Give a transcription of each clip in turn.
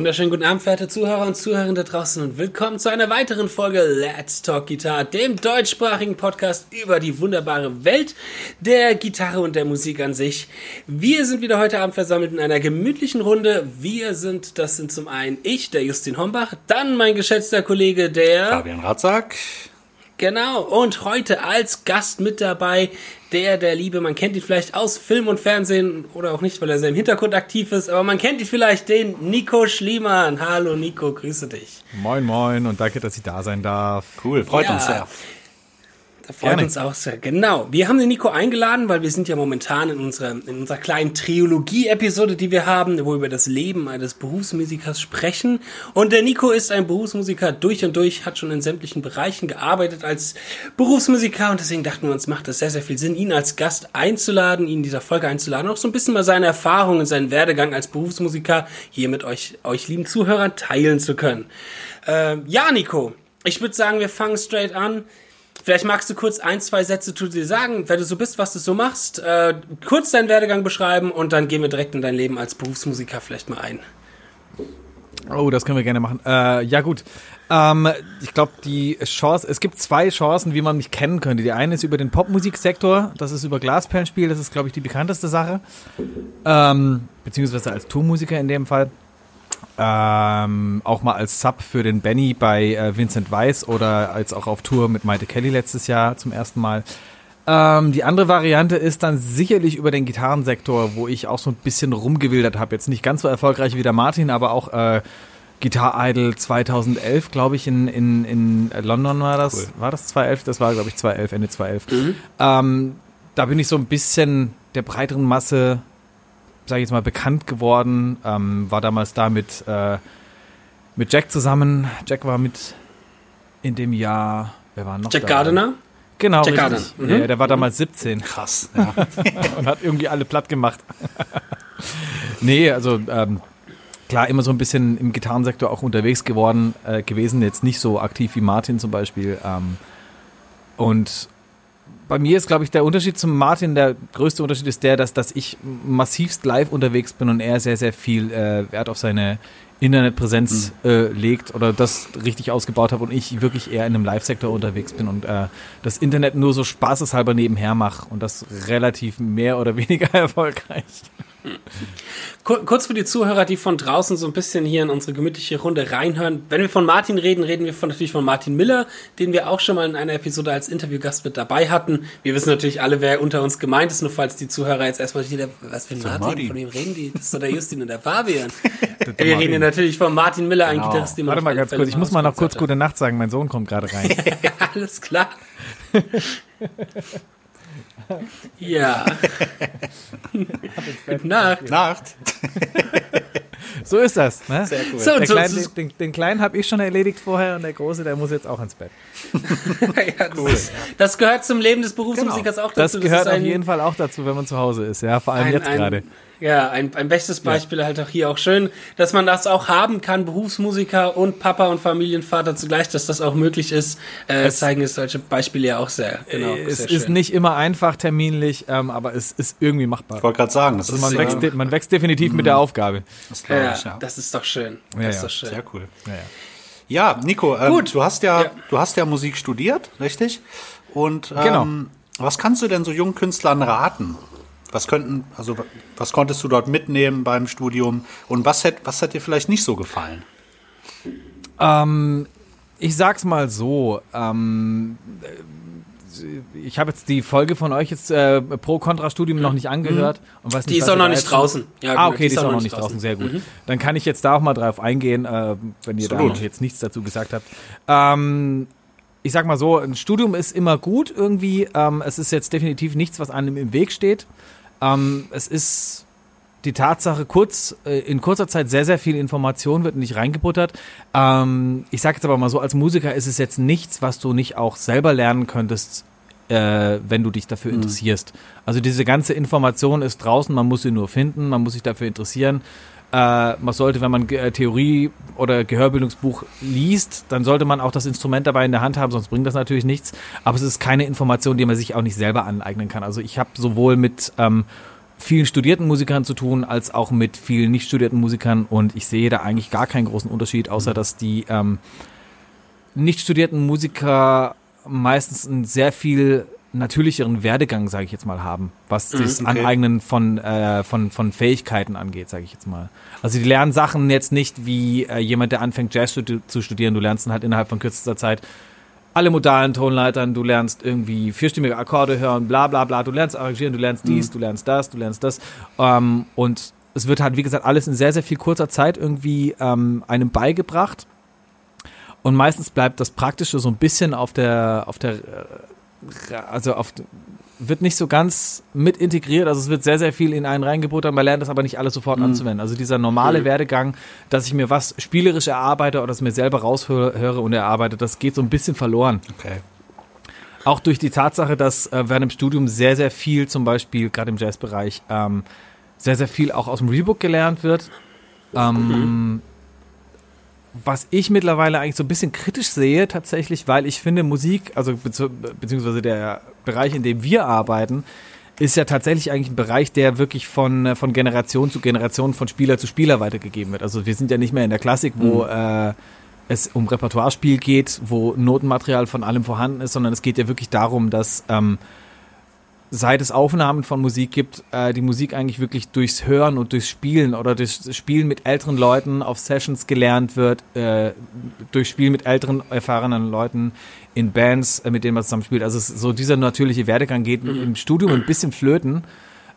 wunderschönen guten Abend, verehrte Zuhörer und Zuhörerinnen da draußen und willkommen zu einer weiteren Folge Let's Talk Guitar, dem deutschsprachigen Podcast über die wunderbare Welt der Gitarre und der Musik an sich. Wir sind wieder heute Abend versammelt in einer gemütlichen Runde. Wir sind, das sind zum einen ich, der Justin Hombach, dann mein geschätzter Kollege, der Fabian Ratzak. Genau, und heute als Gast mit dabei der der Liebe, man kennt ihn vielleicht aus Film und Fernsehen oder auch nicht, weil er sehr im Hintergrund aktiv ist, aber man kennt ihn vielleicht, den Nico Schliemann. Hallo Nico, grüße dich. Moin moin und danke, dass ich da sein darf. Cool, freut ja. uns sehr. Freut Gerne. uns auch sehr. Genau. Wir haben den Nico eingeladen, weil wir sind ja momentan in unserer, in unserer kleinen Trilogie-Episode, die wir haben, wo wir über das Leben eines Berufsmusikers sprechen. Und der Nico ist ein Berufsmusiker durch und durch, hat schon in sämtlichen Bereichen gearbeitet als Berufsmusiker und deswegen dachten wir uns, macht es sehr, sehr viel Sinn, ihn als Gast einzuladen, ihn in dieser Folge einzuladen, auch so ein bisschen mal seine Erfahrungen, seinen Werdegang als Berufsmusiker hier mit euch, euch lieben Zuhörern teilen zu können. Äh, ja, Nico, ich würde sagen, wir fangen straight an. Vielleicht magst du kurz ein, zwei Sätze zu dir sagen, wer du so bist, was du so machst, äh, kurz deinen Werdegang beschreiben und dann gehen wir direkt in dein Leben als Berufsmusiker vielleicht mal ein. Oh, das können wir gerne machen. Äh, ja gut, ähm, ich glaube die Chance, es gibt zwei Chancen, wie man mich kennen könnte. Die eine ist über den Popmusiksektor, das ist über Glasperlenspiel, das ist glaube ich die bekannteste Sache, ähm, beziehungsweise als Tourmusiker in dem Fall. Ähm, auch mal als Sub für den Benny bei äh, Vincent Weiss oder als auch auf Tour mit Maite Kelly letztes Jahr zum ersten Mal. Ähm, die andere Variante ist dann sicherlich über den Gitarrensektor, wo ich auch so ein bisschen rumgewildert habe. Jetzt nicht ganz so erfolgreich wie der Martin, aber auch äh, Guitar Idol 2011, glaube ich, in, in, in London war das. Cool. War das 2011? Das war, glaube ich, 2011, Ende 2011. Mhm. Ähm, da bin ich so ein bisschen der breiteren Masse sage ich jetzt mal, bekannt geworden. Ähm, war damals da mit, äh, mit Jack zusammen. Jack war mit in dem Jahr, wer war noch Jack da? Gardiner? Genau, Jack Gardner. Mhm. Ja, der war mhm. damals 17. Krass. Ja. Und hat irgendwie alle platt gemacht. nee, also ähm, klar, immer so ein bisschen im Gitarrensektor auch unterwegs geworden, äh, gewesen. Jetzt nicht so aktiv wie Martin zum Beispiel. Ähm, und bei mir ist, glaube ich, der Unterschied zum Martin, der größte Unterschied ist der, dass, dass ich massivst live unterwegs bin und er sehr, sehr viel äh, Wert auf seine Internetpräsenz mhm. äh, legt oder das richtig ausgebaut habe und ich wirklich eher in einem Live-Sektor unterwegs bin und äh, das Internet nur so spaßeshalber nebenher mache und das relativ mehr oder weniger erfolgreich. Kurz für die Zuhörer, die von draußen so ein bisschen hier in unsere gemütliche Runde reinhören. Wenn wir von Martin reden, reden wir von, natürlich von Martin Miller, den wir auch schon mal in einer Episode als Interviewgast mit dabei hatten. Wir wissen natürlich alle, wer unter uns gemeint ist, nur falls die Zuhörer jetzt erstmal wieder, was für ein Martin, Martin, von wem reden die? Das ist doch der Justin und der Fabian. wir reden hier natürlich von Martin Miller, ein genau. Gitarrist, den Warte mal ganz kurz, ich muss mal noch kurz gute Nacht sagen, mein Sohn kommt gerade rein. Alles klar. Ja. Nacht. Nacht. so ist das. Ne? Sehr cool. So, so, Kleine, so, den, den, Kleinen habe ich schon erledigt vorher und der Große, der muss jetzt auch ins Bett. ja, das, cool. das, gehört zum Leben des Berufsmusikers genau. auch dazu. Das gehört das auf jeden Fall auch dazu, wenn man zu Hause ist. Ja, vor allem ein, jetzt gerade. Ja, ein, ein bestes Beispiel ja. halt auch hier auch schön, dass man das auch haben kann, Berufsmusiker und Papa und Familienvater zugleich, dass das auch möglich ist, äh, es zeigen es solche Beispiele ja auch sehr. Genau, es sehr ist nicht immer einfach terminlich, ähm, aber es ist irgendwie machbar. Ich wollte gerade sagen, das also man, wächst, ja. man wächst definitiv mhm. mit der mhm. Aufgabe. Das, ja, ich, ja. das ist doch schön. Das ja, ist doch schön. Sehr cool. Ja, Nico, ähm, Gut. du hast ja, du hast ja Musik studiert, richtig? Und genau. ähm, genau. was kannst du denn so jungen Künstlern raten? Was könnten, also was konntest du dort mitnehmen beim Studium und was hat, was hat dir vielleicht nicht so gefallen? Ähm, ich sag's mal so. Ähm, ich habe jetzt die Folge von euch jetzt äh, pro Contra Studium noch nicht angehört. Mhm. Und weiß nicht, die ist auch noch nicht draußen. Ja, ah, okay, die, die ist auch noch nicht draußen. draußen. Sehr gut. Mhm. Dann kann ich jetzt da auch mal drauf eingehen, äh, wenn ihr Absolut. da noch jetzt nichts dazu gesagt habt. Ähm, ich sag mal so, ein Studium ist immer gut irgendwie. Ähm, es ist jetzt definitiv nichts, was einem im Weg steht. Ähm, es ist die Tatsache, kurz, äh, in kurzer Zeit sehr, sehr viel Information wird nicht reingebuttert. Ähm, ich sage jetzt aber mal so, als Musiker ist es jetzt nichts, was du nicht auch selber lernen könntest, äh, wenn du dich dafür mhm. interessierst. Also diese ganze Information ist draußen, man muss sie nur finden, man muss sich dafür interessieren. Äh, man sollte, wenn man äh, Theorie oder Gehörbildungsbuch liest, dann sollte man auch das Instrument dabei in der Hand haben, sonst bringt das natürlich nichts. Aber es ist keine Information, die man sich auch nicht selber aneignen kann. Also ich habe sowohl mit ähm, vielen studierten Musikern zu tun, als auch mit vielen nicht studierten Musikern. Und ich sehe da eigentlich gar keinen großen Unterschied, außer dass die ähm, nicht studierten Musiker meistens ein sehr viel natürlicheren Werdegang, sage ich jetzt mal, haben, was mhm, das okay. Aneignen von, äh, von, von Fähigkeiten angeht, sage ich jetzt mal. Also die lernen Sachen jetzt nicht wie äh, jemand, der anfängt Jazz zu, zu studieren. Du lernst dann halt innerhalb von kürzester Zeit alle modalen Tonleitern, du lernst irgendwie vierstimmige Akkorde hören, bla bla bla, du lernst arrangieren, du lernst dies, mhm. du lernst das, du lernst das. Ähm, und es wird halt, wie gesagt, alles in sehr, sehr viel kurzer Zeit irgendwie ähm, einem beigebracht. Und meistens bleibt das Praktische so ein bisschen auf der, auf der, äh, also auf, wird nicht so ganz mit integriert. Also es wird sehr, sehr viel in einen reingebuttert, man lernt das aber nicht alles sofort mhm. anzuwenden. Also dieser normale mhm. Werdegang, dass ich mir was spielerisch erarbeite oder das mir selber raushöre und erarbeite, das geht so ein bisschen verloren. Okay. Auch durch die Tatsache, dass äh, während dem Studium sehr, sehr viel, zum Beispiel gerade im Jazzbereich, ähm, sehr, sehr viel auch aus dem Rebook gelernt wird. Ähm, mhm was ich mittlerweile eigentlich so ein bisschen kritisch sehe, tatsächlich, weil ich finde, Musik, also beziehungsweise der Bereich, in dem wir arbeiten, ist ja tatsächlich eigentlich ein Bereich, der wirklich von, von Generation zu Generation, von Spieler zu Spieler weitergegeben wird. Also wir sind ja nicht mehr in der Klassik, wo mhm. äh, es um Repertoirespiel geht, wo Notenmaterial von allem vorhanden ist, sondern es geht ja wirklich darum, dass ähm, seit es Aufnahmen von Musik gibt, äh, die Musik eigentlich wirklich durchs Hören und durchs Spielen oder durchs Spielen mit älteren Leuten auf Sessions gelernt wird, äh, durch Spielen mit älteren, erfahrenen Leuten in Bands, äh, mit denen man zusammen spielt. Also so dieser natürliche Werdegang geht mhm. im Studium ein bisschen flöten,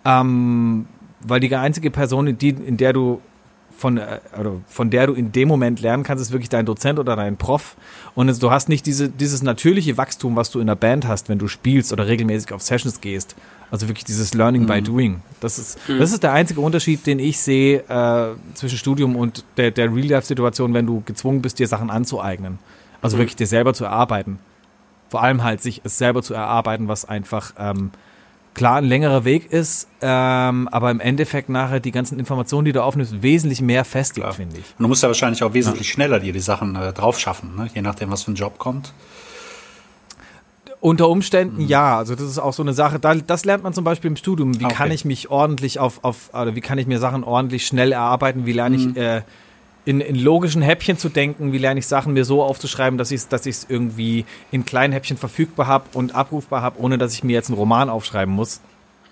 ähm, weil die einzige Person, in, die, in der du von, oder von der du in dem Moment lernen kannst, ist wirklich dein Dozent oder dein Prof. Und du hast nicht diese, dieses natürliche Wachstum, was du in der Band hast, wenn du spielst oder regelmäßig auf Sessions gehst. Also wirklich dieses Learning mhm. by Doing. Das ist, mhm. das ist der einzige Unterschied, den ich sehe äh, zwischen Studium und der, der Real-Life-Situation, wenn du gezwungen bist, dir Sachen anzueignen. Also mhm. wirklich dir selber zu erarbeiten. Vor allem halt sich es selber zu erarbeiten, was einfach ähm, klar ein längerer Weg ist, ähm, aber im Endeffekt nachher die ganzen Informationen, die du aufnimmst, wesentlich mehr festigt, finde ich. Und du musst ja wahrscheinlich auch wesentlich ja. schneller dir die Sachen äh, drauf schaffen, ne? je nachdem, was für ein Job kommt. Unter Umständen mhm. ja, also das ist auch so eine Sache, das lernt man zum Beispiel im Studium. Wie okay. kann ich mich ordentlich auf, auf, oder wie kann ich mir Sachen ordentlich schnell erarbeiten? Wie lerne mhm. ich äh, in, in logischen Häppchen zu denken, wie lerne ich Sachen mir so aufzuschreiben, dass ich es dass ich's irgendwie in kleinen Häppchen verfügbar habe und abrufbar habe, ohne dass ich mir jetzt einen Roman aufschreiben muss.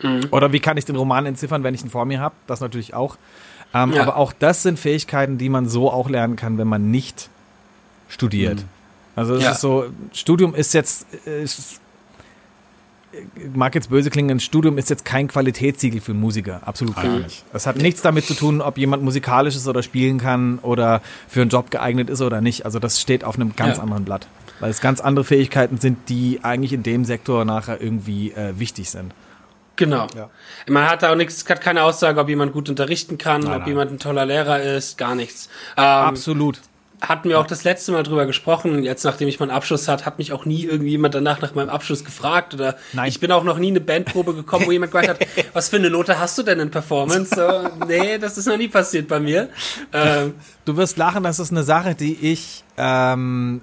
Mhm. Oder wie kann ich den Roman entziffern, wenn ich ihn vor mir habe? Das natürlich auch. Ähm, ja. Aber auch das sind Fähigkeiten, die man so auch lernen kann, wenn man nicht studiert. Mhm. Also es ja. ist so, Studium ist jetzt, ist mag jetzt böse klingen, ein Studium ist jetzt kein Qualitätssiegel für Musiker. Absolut gar nicht. Das hat nichts damit zu tun, ob jemand musikalisch ist oder spielen kann oder für einen Job geeignet ist oder nicht. Also das steht auf einem ganz ja. anderen Blatt. Weil es ganz andere Fähigkeiten sind, die eigentlich in dem Sektor nachher irgendwie äh, wichtig sind. Genau. Ja. Man hat da auch nichts, hat keine Aussage, ob jemand gut unterrichten kann, nein, ob nein. jemand ein toller Lehrer ist, gar nichts. Ähm, Absolut hatten wir auch das letzte Mal drüber gesprochen. Jetzt, nachdem ich meinen Abschluss hat, hat mich auch nie irgendwie jemand danach nach meinem Abschluss gefragt oder Nein. ich bin auch noch nie in eine Bandprobe gekommen, wo jemand gefragt hat, was für eine Note hast du denn in Performance? So, nee, das ist noch nie passiert bei mir. Ähm, du wirst lachen, das ist eine Sache, die ich, ähm,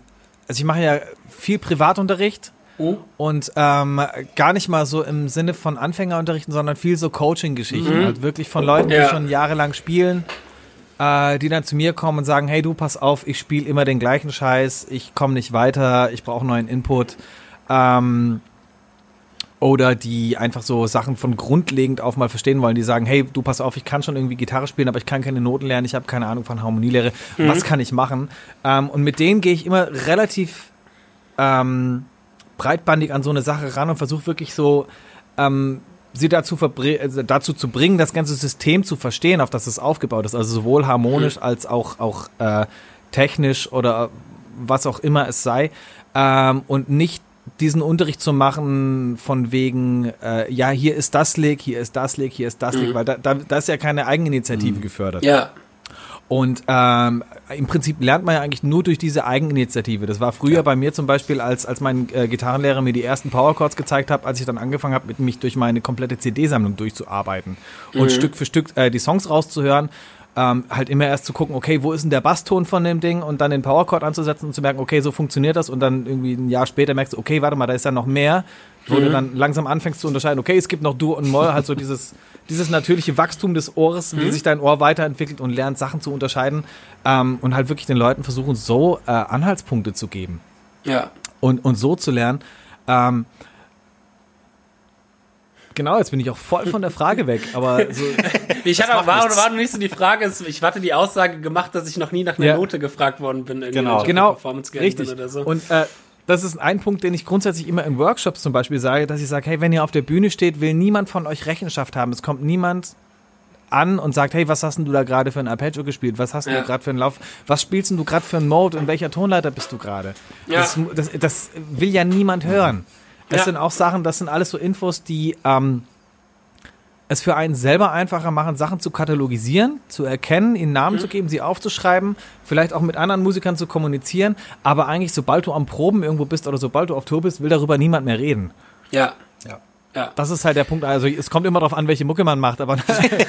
also ich mache ja viel Privatunterricht. Oh. Und ähm, gar nicht mal so im Sinne von Anfängerunterrichten, sondern viel so Coaching-Geschichten. Mhm. Halt wirklich von Leuten, die ja. schon jahrelang spielen äh, die dann zu mir kommen und sagen, hey du, pass auf, ich spiele immer den gleichen Scheiß, ich komme nicht weiter, ich brauche neuen Input. Ähm, oder die einfach so Sachen von grundlegend auf mal verstehen wollen, die sagen, hey, du pass auf, ich kann schon irgendwie Gitarre spielen, aber ich kann keine Noten lernen, ich habe keine Ahnung von Harmonielehre, mhm. was kann ich machen? Ähm, und mit denen gehe ich immer relativ ähm, breitbandig an so eine Sache ran und versuche wirklich so ähm, sie dazu, also dazu zu bringen, das ganze System zu verstehen, auf das es aufgebaut ist. Also sowohl harmonisch mhm. als auch, auch äh, technisch oder was auch immer es sei. Ähm, und nicht diesen Unterricht zu machen von wegen, äh, ja, hier ist das Leg, hier ist das Leg, hier ist das Leg, mhm. weil da, da, da ist ja keine Eigeninitiative mhm. gefördert. Ja. Und ähm, im Prinzip lernt man ja eigentlich nur durch diese Eigeninitiative. Das war früher ja. bei mir zum Beispiel, als, als mein äh, Gitarrenlehrer mir die ersten Powerchords gezeigt hat, als ich dann angefangen habe, mit mich durch meine komplette CD-Sammlung durchzuarbeiten und mhm. Stück für Stück äh, die Songs rauszuhören. Ähm, halt immer erst zu gucken, okay, wo ist denn der Basston von dem Ding und dann den Powerchord anzusetzen und zu merken, okay, so funktioniert das und dann irgendwie ein Jahr später merkst du, okay, warte mal, da ist ja noch mehr wo mhm. du dann langsam anfängst zu unterscheiden, okay, es gibt noch Dur und Moll, halt so dieses, dieses natürliche Wachstum des Ohres, mhm. wie sich dein Ohr weiterentwickelt und lernt Sachen zu unterscheiden ähm, und halt wirklich den Leuten versuchen, so äh, Anhaltspunkte zu geben. Ja. Und, und so zu lernen. Ähm, Genau, jetzt bin ich auch voll von der Frage weg. Aber so, ich hatte auch, war, war noch nicht so die Frage, ich hatte die Aussage gemacht, dass ich noch nie nach einer ja. Note gefragt worden bin. Genau, genau, richtig. So. Und äh, das ist ein Punkt, den ich grundsätzlich immer in Workshops zum Beispiel sage, dass ich sage, hey, wenn ihr auf der Bühne steht, will niemand von euch Rechenschaft haben. Es kommt niemand an und sagt, hey, was hast denn du da gerade für ein Arpeggio gespielt? Was hast ja. du gerade für einen Lauf? Was spielst denn du gerade für einen Mode? In welcher Tonleiter bist du gerade? Ja. Das, das, das, will ja niemand hören. Das ja. sind auch Sachen, das sind alles so Infos, die ähm, es für einen selber einfacher machen, Sachen zu katalogisieren, zu erkennen, ihnen Namen mhm. zu geben, sie aufzuschreiben, vielleicht auch mit anderen Musikern zu kommunizieren. Aber eigentlich, sobald du am Proben irgendwo bist oder sobald du auf Tour bist, will darüber niemand mehr reden. Ja. Ja. Ja. Das ist halt der Punkt. Also es kommt immer darauf an, welche Mucke man macht, aber,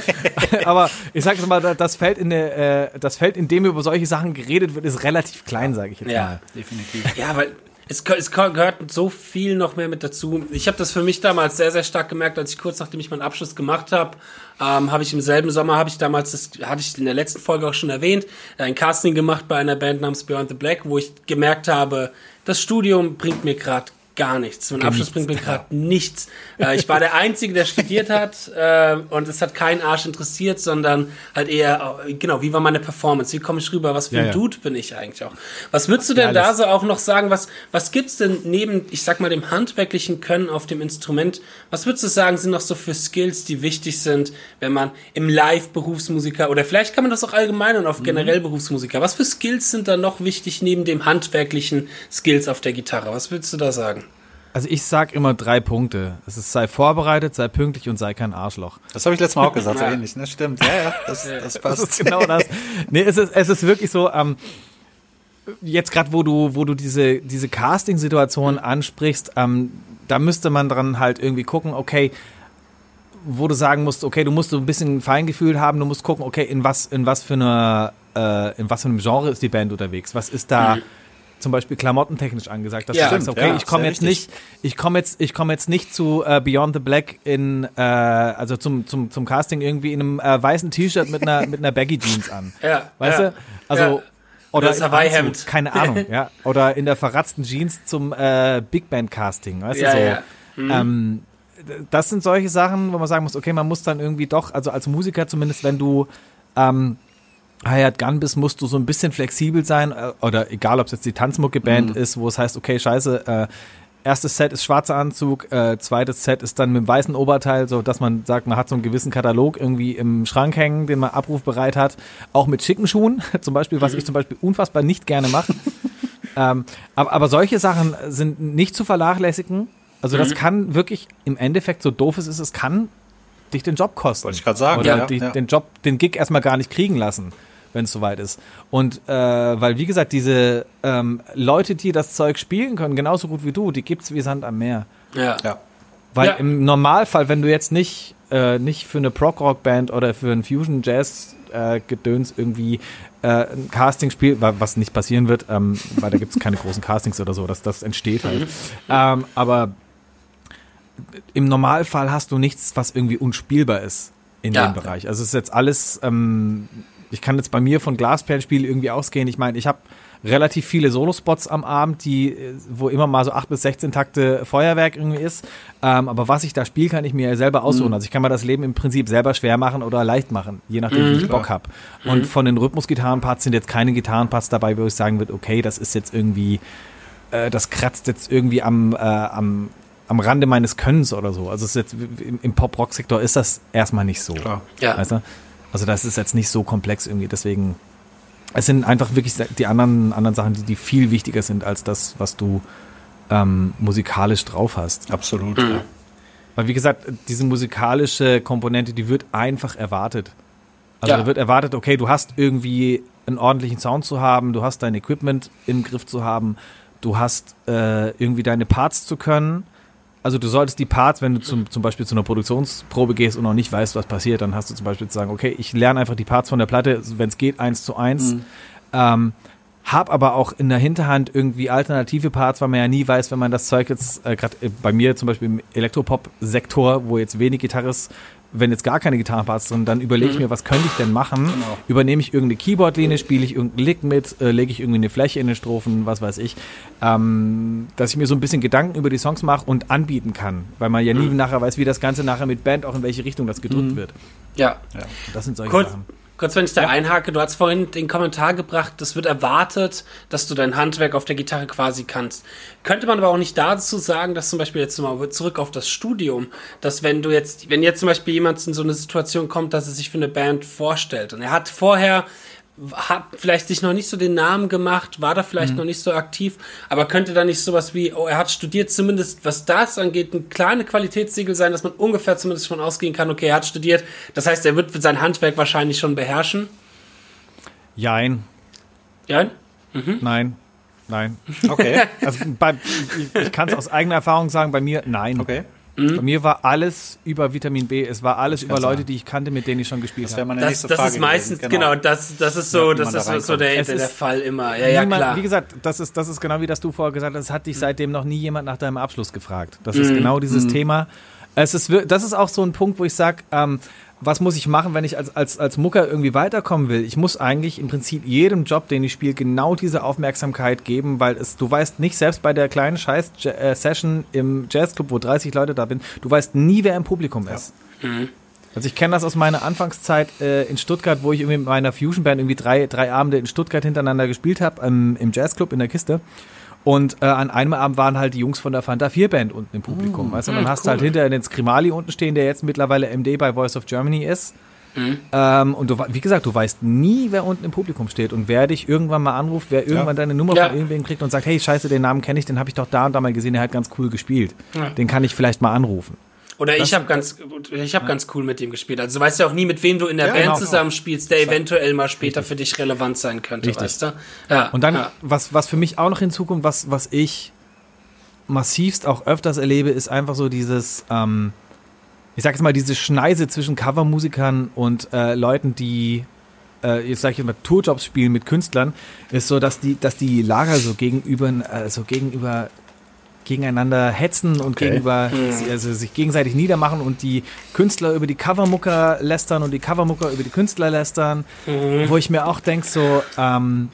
aber ich sage mal, das Feld in der, äh, das Feld, in dem über solche Sachen geredet wird, ist relativ klein, sage ich jetzt ja, mal. Definitiv. Ja, weil es, es gehört so viel noch mehr mit dazu. Ich habe das für mich damals sehr, sehr stark gemerkt, als ich kurz nachdem ich meinen Abschluss gemacht habe, ähm, habe ich im selben Sommer, habe ich damals, das hatte ich in der letzten Folge auch schon erwähnt, ein Casting gemacht bei einer Band namens Beyond the Black, wo ich gemerkt habe, das Studium bringt mir gerade gar nichts. Mein Abschluss bringt mir gerade nichts. Äh, ich war der Einzige, der studiert hat äh, und es hat keinen Arsch interessiert, sondern halt eher, äh, genau, wie war meine Performance? Wie komme ich rüber? Was für ein ja, ja. Dude bin ich eigentlich auch? Was würdest du denn ja, da so auch noch sagen? Was, was gibt's denn neben, ich sag mal, dem handwerklichen Können auf dem Instrument? Was würdest du sagen, sind noch so für Skills, die wichtig sind, wenn man im Live-Berufsmusiker oder vielleicht kann man das auch allgemein und auf mhm. generell Berufsmusiker. Was für Skills sind da noch wichtig neben dem handwerklichen Skills auf der Gitarre? Was würdest du da sagen? Also ich sag immer drei Punkte. Es ist sei vorbereitet, sei pünktlich und sei kein Arschloch. Das habe ich letztes Mal auch gesagt, so ähnlich, ne? Stimmt. Ja, ja, das, das passt. Das ist genau das. Nee, es ist, es ist wirklich so, ähm, jetzt gerade, wo du, wo du diese, diese Casting-Situation ansprichst, ähm, da müsste man dran halt irgendwie gucken, okay, wo du sagen musst, okay, du musst so ein bisschen Feingefühl haben, du musst gucken, okay, in was, in was für eine, äh, in was für einem Genre ist die Band unterwegs? Was ist da, mhm zum Beispiel klamottentechnisch angesagt, dass ja, du sagst, okay, ja, ich komme jetzt richtig. nicht, ich komme jetzt, ich komme jetzt nicht zu äh, Beyond the Black in, äh, also zum, zum, zum Casting irgendwie in einem äh, weißen T-Shirt mit einer, mit einer Baggy Jeans an. Ja. Weißt ja, du? Also, oder das Hawaii-Hemd. Keine Ahnung, ja. Oder in der verratzten Jeans zum äh, Big Band Casting, weißt du, so. Ja. Mhm. Ähm, das sind solche Sachen, wo man sagen muss, okay, man muss dann irgendwie doch, also als Musiker zumindest, wenn du ähm, Hired Gun bist, musst du so ein bisschen flexibel sein, äh, oder egal, ob es jetzt die Tanzmucke-Band mhm. ist, wo es heißt, okay, scheiße, äh, erstes Set ist schwarzer Anzug, äh, zweites Set ist dann mit dem weißen Oberteil, so dass man sagt, man hat so einen gewissen Katalog irgendwie im Schrank hängen, den man abrufbereit hat, auch mit schicken Schuhen, zum Beispiel, was mhm. ich zum Beispiel unfassbar nicht gerne mache. ähm, aber, aber solche Sachen sind nicht zu vernachlässigen. Also das mhm. kann wirklich im Endeffekt, so doof es ist, es kann dich den Job kosten. Wollte ich gerade sagen. Oder ja, die, ja. den Job, den Gig erstmal gar nicht kriegen lassen wenn es soweit ist. Und äh, weil, wie gesagt, diese ähm, Leute, die das Zeug spielen können, genauso gut wie du, die gibt es wie Sand am Meer. Ja. ja. Weil ja. im Normalfall, wenn du jetzt nicht, äh, nicht für eine Prog-Rock-Band oder für ein Fusion-Jazz-Gedöns äh, irgendwie äh, ein Casting spielst, was nicht passieren wird, ähm, weil da gibt es keine großen Castings oder so, dass das entsteht halt. Mhm. Ähm, aber im Normalfall hast du nichts, was irgendwie unspielbar ist in ja. dem Bereich. Also es ist jetzt alles ähm, ich kann jetzt bei mir von Glasperlenspiel irgendwie ausgehen. Ich meine, ich habe relativ viele Solospots am Abend, die, wo immer mal so 8 bis 16 Takte Feuerwerk irgendwie ist. Ähm, aber was ich da spiele, kann ich mir selber aussuchen. Mhm. Also ich kann mir das Leben im Prinzip selber schwer machen oder leicht machen, je nachdem, mhm. wie ich Bock habe. Und mhm. von den Rhythmusgitarrenparts sind jetzt keine Gitarrenparts dabei, wo ich sagen würde, okay, das ist jetzt irgendwie, äh, das kratzt jetzt irgendwie am, äh, am, am Rande meines Könnens oder so. Also es ist jetzt, im, im Pop-Rock-Sektor ist das erstmal nicht so. Klar. Ja. Weißt du? Also das ist jetzt nicht so komplex irgendwie, deswegen es sind einfach wirklich die anderen, anderen Sachen, die, die viel wichtiger sind als das, was du ähm, musikalisch drauf hast. Absolut. Mhm. Ja. Weil wie gesagt, diese musikalische Komponente, die wird einfach erwartet. Also ja. da wird erwartet, okay, du hast irgendwie einen ordentlichen Sound zu haben, du hast dein Equipment im Griff zu haben, du hast äh, irgendwie deine Parts zu können also du solltest die Parts, wenn du zum, zum Beispiel zu einer Produktionsprobe gehst und noch nicht weißt, was passiert, dann hast du zum Beispiel zu sagen, okay, ich lerne einfach die Parts von der Platte, wenn es geht, eins zu eins. Mhm. Ähm, hab aber auch in der Hinterhand irgendwie alternative Parts, weil man ja nie weiß, wenn man das Zeug jetzt, äh, gerade äh, bei mir zum Beispiel im Elektropop-Sektor, wo jetzt wenig Gitarrist wenn jetzt gar keine Gitarrenparts drin, dann überlege ich mhm. mir, was könnte ich denn machen? Genau. Übernehme ich irgendeine Keyboard-Linie, spiele ich irgendeinen Lick mit, äh, lege ich irgendwie eine Fläche in den Strophen, was weiß ich. Ähm, dass ich mir so ein bisschen Gedanken über die Songs mache und anbieten kann, weil man ja nie mhm. nachher weiß, wie das Ganze nachher mit Band auch in welche Richtung das gedrückt mhm. wird. Ja. ja. Das sind solche Kurz, Sachen. Kurz, wenn ich da ja. einhake, du hast vorhin den Kommentar gebracht, es wird erwartet, dass du dein Handwerk auf der Gitarre quasi kannst. Könnte man aber auch nicht dazu sagen, dass zum Beispiel jetzt mal zurück auf das Studium, dass wenn du jetzt, wenn jetzt zum Beispiel jemand in so eine Situation kommt, dass er sich für eine Band vorstellt und er hat vorher hat vielleicht sich noch nicht so den Namen gemacht, war da vielleicht mhm. noch nicht so aktiv, aber könnte da nicht sowas wie, oh, er hat studiert, zumindest was das angeht, ein kleines Qualitätssiegel sein, dass man ungefähr zumindest von ausgehen kann, okay, er hat studiert, das heißt, er wird sein Handwerk wahrscheinlich schon beherrschen? Jein. Jein? Mhm. Nein. Nein. Okay. Also bei, ich, ich kann es aus eigener Erfahrung sagen, bei mir nein. Okay. Mhm. Bei mir war alles über Vitamin B. Es war alles über Leute, die ich kannte, mit denen ich schon gespielt habe. Das, das, das ist meistens, gewesen, genau. genau, das, das ist so, ja, das ist da so der, der, der, Fall immer. Ja, ja, niemand, klar. Wie gesagt, das ist, das ist genau wie das du vorher gesagt hast, es hat dich seitdem noch nie jemand nach deinem Abschluss gefragt. Das ist mhm. genau dieses mhm. Thema. Es ist, das ist auch so ein Punkt, wo ich sage, ähm, was muss ich machen, wenn ich als, als, als Mucker irgendwie weiterkommen will? Ich muss eigentlich im Prinzip jedem Job, den ich spiele, genau diese Aufmerksamkeit geben, weil es, du weißt nicht, selbst bei der kleinen Scheiß-Session äh, im Jazzclub, wo 30 Leute da sind, du weißt nie, wer im Publikum ist. Ja. Mhm. Also ich kenne das aus meiner Anfangszeit äh, in Stuttgart, wo ich irgendwie mit meiner Fusion-Band irgendwie drei, drei Abende in Stuttgart hintereinander gespielt habe, ähm, im Jazzclub in der Kiste. Und äh, an einem Abend waren halt die Jungs von der Fanta 4 Band unten im Publikum. Mm, weißt du, dann mm, hast du halt hinter den Skrimali unten stehen, der jetzt mittlerweile MD bei Voice of Germany ist. Mhm. Ähm, und du, wie gesagt, du weißt nie, wer unten im Publikum steht und wer dich irgendwann mal anruft, wer irgendwann ja. deine Nummer ja. von irgendwem kriegt und sagt, hey, scheiße, den Namen kenne ich, den habe ich doch da und da mal gesehen, der hat ganz cool gespielt. Ja. Den kann ich vielleicht mal anrufen. Oder das, ich habe ganz, ich habe ja. ganz cool mit dem gespielt. Also du weißt ja auch nie, mit wem du in der ja, Band genau. zusammenspielst, der eventuell mal später Richtig. für dich relevant sein könnte, Richtig. weißt du? Ja. Und dann, ja. was, was für mich auch noch hinzukommt, was, was ich massivst auch öfters erlebe, ist einfach so dieses, ähm, ich sag jetzt mal, diese Schneise zwischen Covermusikern und äh, Leuten, die äh, jetzt sage ich mal, Tourjobs spielen mit Künstlern, ist so, dass die, dass die Lager so gegenüber, äh, so gegenüber gegeneinander hetzen und okay. gegenüber mhm. also sich gegenseitig niedermachen und die Künstler über die Covermucker lästern und die Covermucker über die Künstler lästern, mhm. wo ich mir auch denke, so, ähm,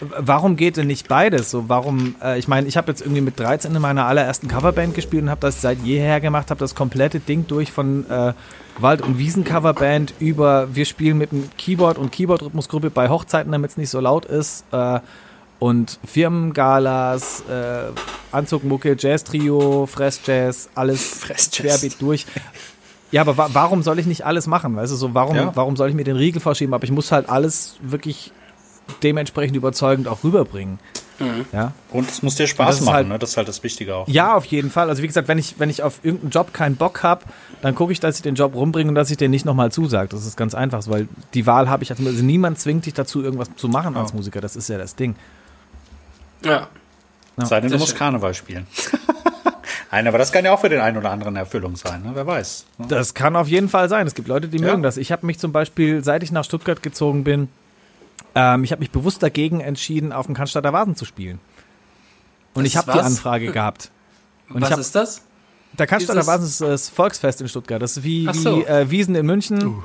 warum geht denn nicht beides? So, warum, äh, ich meine, ich habe jetzt irgendwie mit 13 in meiner allerersten Coverband gespielt und habe das seit jeher gemacht, habe das komplette Ding durch von äh, Wald- und Wiesen-Coverband über, wir spielen mit dem Keyboard und Keyboard-Rhythmusgruppe bei Hochzeiten, damit es nicht so laut ist. Äh, und Firmengalas, äh, Anzugmucke, Jazz-Trio, Fress-Jazz, alles querbeet durch. Ja, aber wa warum soll ich nicht alles machen? Weißt du, so warum, ja. warum soll ich mir den Riegel verschieben? Aber ich muss halt alles wirklich dementsprechend überzeugend auch rüberbringen. Mhm. Ja? Und es muss dir Spaß machen, halt, ne? das ist halt das Wichtige auch. Ja, auf jeden Fall. Also wie gesagt, wenn ich, wenn ich auf irgendeinen Job keinen Bock habe, dann gucke ich, dass ich den Job rumbringe und dass ich den nicht nochmal zusage. Das ist ganz einfach, weil die Wahl habe ich. Also niemand zwingt dich dazu, irgendwas zu machen als Musiker. Das ist ja das Ding. Ja. ja. Sei denn, du musst Karneval spielen. Nein, aber das kann ja auch für den einen oder anderen Erfüllung sein, ne? wer weiß. Ne? Das kann auf jeden Fall sein. Es gibt Leute, die ja. mögen das. Ich habe mich zum Beispiel, seit ich nach Stuttgart gezogen bin, ähm, ich habe mich bewusst dagegen entschieden, auf dem Cannstatter Vasen zu spielen. Und das ich habe die Anfrage gehabt. Und was hab, ist das? Der Cannstatter ist das Volksfest in Stuttgart. Das ist wie, so. wie äh, Wiesen in München. Uh.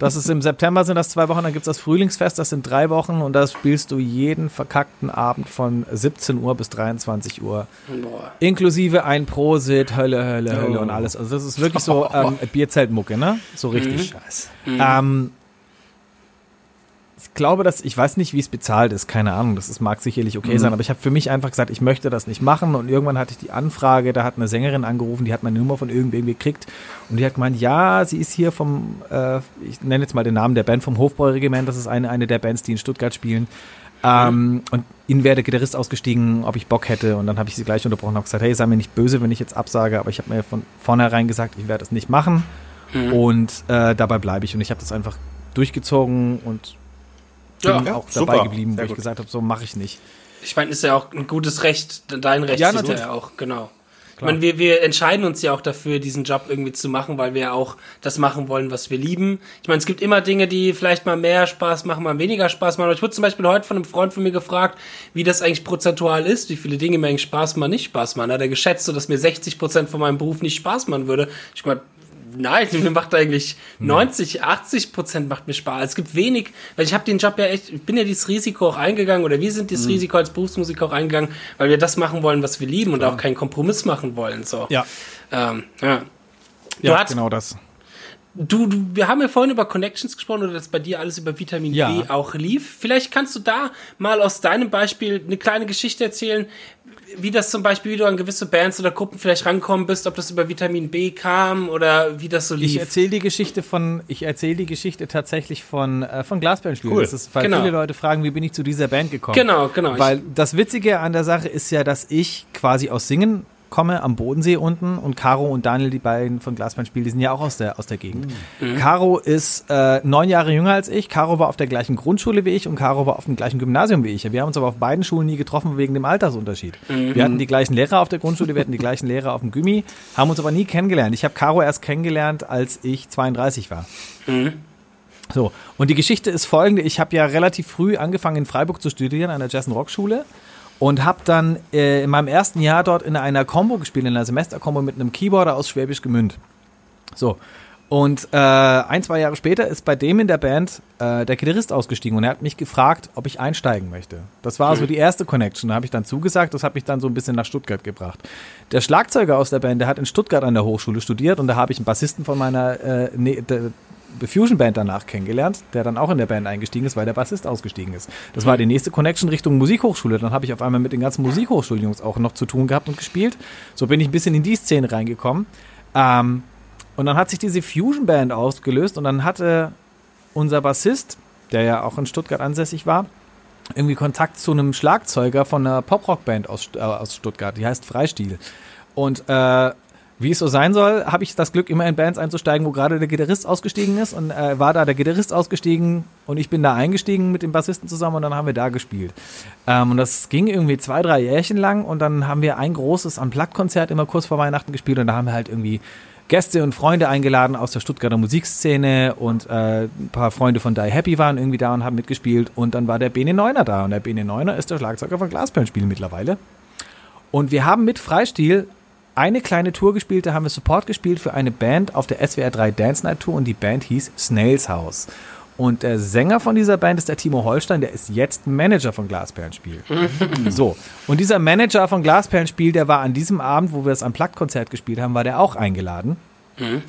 Das ist im September sind das zwei Wochen, dann gibt es das Frühlingsfest, das sind drei Wochen und das spielst du jeden verkackten Abend von 17 Uhr bis 23 Uhr. Boah. Inklusive ein Prosit, Hölle, Hölle, Hölle oh. und alles. Also das ist wirklich so ähm, Bierzeltmucke, ne? So richtig. Mhm. Scheiße. Mhm. Ähm, glaube, dass ich weiß nicht, wie es bezahlt ist, keine Ahnung. Das ist, mag sicherlich okay mhm. sein, aber ich habe für mich einfach gesagt, ich möchte das nicht machen. Und irgendwann hatte ich die Anfrage, da hat eine Sängerin angerufen, die hat meine Nummer von irgendwem gekriegt und die hat gemeint, ja, sie ist hier vom, äh, ich nenne jetzt mal den Namen der Band vom Hofbräuregiment. Das ist eine eine der Bands, die in Stuttgart spielen. Ähm, und ihnen wäre der Gitarrist ausgestiegen, ob ich Bock hätte. Und dann habe ich sie gleich unterbrochen und habe gesagt, hey, sei mir nicht böse, wenn ich jetzt absage, aber ich habe mir von vornherein gesagt, ich werde das nicht machen. Mhm. Und äh, dabei bleibe ich. Und ich habe das einfach durchgezogen und bin ja, auch dabei super. geblieben, Sehr wo gut. ich gesagt habe, so mache ich nicht. Ich meine, ist ja auch ein gutes Recht, dein Recht ja, natürlich. ja auch, genau. klar. Man, wir, wir entscheiden uns ja auch dafür, diesen Job irgendwie zu machen, weil wir auch das machen wollen, was wir lieben. Ich meine, es gibt immer Dinge, die vielleicht mal mehr Spaß machen, mal weniger Spaß machen. Ich wurde zum Beispiel heute von einem Freund von mir gefragt, wie das eigentlich prozentual ist, wie viele Dinge mir eigentlich Spaß machen, nicht Spaß machen. Hat er geschätzt, so dass mir 60 Prozent von meinem Beruf nicht Spaß machen würde. Ich meine, nein, mir macht eigentlich 90, 80 Prozent macht mir Spaß. Es gibt wenig, weil ich habe den Job ja echt, ich bin ja dieses Risiko auch eingegangen oder wir sind dieses mhm. Risiko als Berufsmusiker auch eingegangen, weil wir das machen wollen, was wir lieben und ja. auch keinen Kompromiss machen wollen. So. Ja. Ähm, ja. Du ja, hast, genau das. Du, du, wir haben ja vorhin über Connections gesprochen oder dass bei dir alles über Vitamin ja. B auch lief. Vielleicht kannst du da mal aus deinem Beispiel eine kleine Geschichte erzählen, wie das zum Beispiel, wie du an gewisse Bands oder Gruppen vielleicht rankommen bist, ob das über Vitamin B kam oder wie das so lief. Ich erzähle die Geschichte von, ich erzähle die Geschichte tatsächlich von, äh, von Glasperlenspielen. Cool. Das ist, weil genau. viele Leute fragen, wie bin ich zu dieser Band gekommen? Genau, genau. Weil das Witzige an der Sache ist ja, dass ich quasi aus Singen komme, am Bodensee unten. Und Caro und Daniel, die beiden von Glasbandspiel, die sind ja auch aus der, aus der Gegend. Mhm. Caro ist äh, neun Jahre jünger als ich. Caro war auf der gleichen Grundschule wie ich und Caro war auf dem gleichen Gymnasium wie ich. Wir haben uns aber auf beiden Schulen nie getroffen wegen dem Altersunterschied. Mhm. Wir hatten die gleichen Lehrer auf der Grundschule, wir hatten die gleichen Lehrer auf dem Gymi, haben uns aber nie kennengelernt. Ich habe Caro erst kennengelernt, als ich 32 war. Mhm. So, und die Geschichte ist folgende. Ich habe ja relativ früh angefangen in Freiburg zu studieren an der Jazz- und Rockschule und habe dann äh, in meinem ersten Jahr dort in einer Combo gespielt, in einer Semestercombo mit einem Keyboarder aus Schwäbisch Gemünd. So. Und äh, ein, zwei Jahre später ist bei dem in der Band äh, der Gitarrist ausgestiegen und er hat mich gefragt, ob ich einsteigen möchte. Das war mhm. so die erste Connection. Da habe ich dann zugesagt, das hat mich dann so ein bisschen nach Stuttgart gebracht. Der Schlagzeuger aus der Band, der hat in Stuttgart an der Hochschule studiert und da habe ich einen Bassisten von meiner äh, ne, Fusion Band danach kennengelernt, der dann auch in der Band eingestiegen ist, weil der Bassist ausgestiegen ist. Das war die nächste Connection Richtung Musikhochschule. Dann habe ich auf einmal mit den ganzen Musikhochschuljungs auch noch zu tun gehabt und gespielt. So bin ich ein bisschen in die Szene reingekommen. Ähm, und dann hat sich diese Fusion Band ausgelöst und dann hatte unser Bassist, der ja auch in Stuttgart ansässig war, irgendwie Kontakt zu einem Schlagzeuger von einer Poprock-Band aus, äh, aus Stuttgart, die heißt Freistil. Und äh, wie es so sein soll, habe ich das Glück, immer in Bands einzusteigen, wo gerade der Gitarrist ausgestiegen ist. Und äh, war da der Gitarrist ausgestiegen und ich bin da eingestiegen mit dem Bassisten zusammen und dann haben wir da gespielt. Ähm, und das ging irgendwie zwei, drei Jährchen lang und dann haben wir ein großes Unplugged-Konzert immer kurz vor Weihnachten gespielt und da haben wir halt irgendwie Gäste und Freunde eingeladen aus der Stuttgarter Musikszene und äh, ein paar Freunde von Die Happy waren irgendwie da und haben mitgespielt und dann war der Bene Neuner da und der Bene Neuner ist der Schlagzeuger von Glasperlenspielen mittlerweile. Und wir haben mit Freistil eine kleine Tour gespielt, da haben wir Support gespielt für eine Band auf der SWR 3 Dance Night Tour und die Band hieß Snails House. Und der Sänger von dieser Band ist der Timo Holstein, der ist jetzt Manager von Glasperlenspiel. so, und dieser Manager von Glasperlenspiel, der war an diesem Abend, wo wir das am Plattkonzert gespielt haben, war der auch eingeladen. Mhm.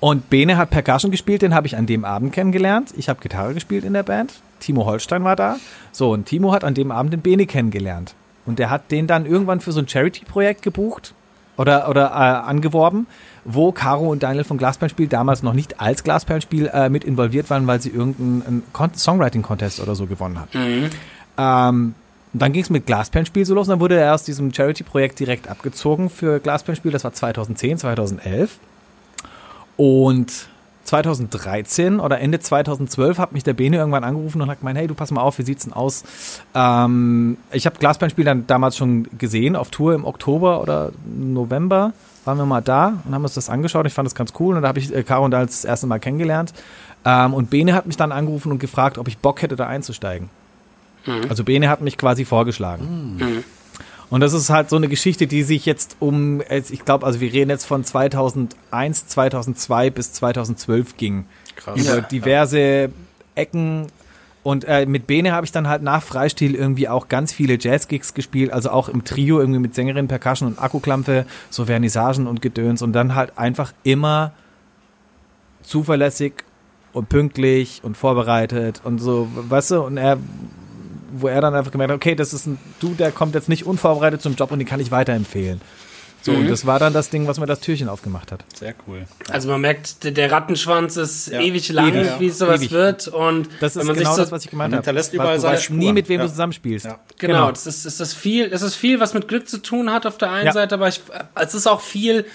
Und Bene hat Percussion gespielt, den habe ich an dem Abend kennengelernt. Ich habe Gitarre gespielt in der Band. Timo Holstein war da. So, und Timo hat an dem Abend den Bene kennengelernt. Und der hat den dann irgendwann für so ein Charity-Projekt gebucht oder, oder äh, angeworben, wo Caro und Daniel von Glasperlenspiel damals noch nicht als Glasperlenspiel äh, mit involviert waren, weil sie irgendeinen Songwriting-Contest oder so gewonnen hat. Mhm. Ähm, dann ging es mit Glasperlenspiel so los und dann wurde er aus diesem Charity-Projekt direkt abgezogen für Glasperlenspiel. Das war 2010, 2011. Und 2013 oder Ende 2012 hat mich der Bene irgendwann angerufen und hat gemeint, hey, du pass mal auf, wie sieht's denn aus? Ähm, ich habe Glasbandspiel dann damals schon gesehen auf Tour im Oktober oder November waren wir mal da und haben uns das angeschaut. Ich fand das ganz cool und da habe ich äh, Caro und das erste Mal kennengelernt. Ähm, und Bene hat mich dann angerufen und gefragt, ob ich Bock hätte, da einzusteigen. Mhm. Also Bene hat mich quasi vorgeschlagen. Mhm. Und das ist halt so eine Geschichte, die sich jetzt um, ich glaube, also wir reden jetzt von 2001, 2002 bis 2012 ging. Krass. Über ja, diverse ja. Ecken. Und äh, mit Bene habe ich dann halt nach Freistil irgendwie auch ganz viele Jazz-Gigs gespielt, also auch im Trio irgendwie mit Sängerin, Percussion und Akkuklampe, so Vernissagen und Gedöns und dann halt einfach immer zuverlässig und pünktlich und vorbereitet und so, weißt du, und er wo er dann einfach gemerkt hat, okay, das ist ein Du, der kommt jetzt nicht unvorbereitet zum Job und den kann ich weiterempfehlen. So, mhm. und das war dann das Ding, was mir das Türchen aufgemacht hat. Sehr cool. Also man merkt, der Rattenschwanz ist ja. ewig lang, ewig, wie sowas ewig. wird. Und das ist genau das, was ich gemeint habe. Hinterlässt überall du weißt nie, mit wem ja. du zusammenspielst. Ja. Genau, genau. Das, ist, das, ist viel, das ist viel, was mit Glück zu tun hat auf der einen Seite, aber ich, es ist auch viel,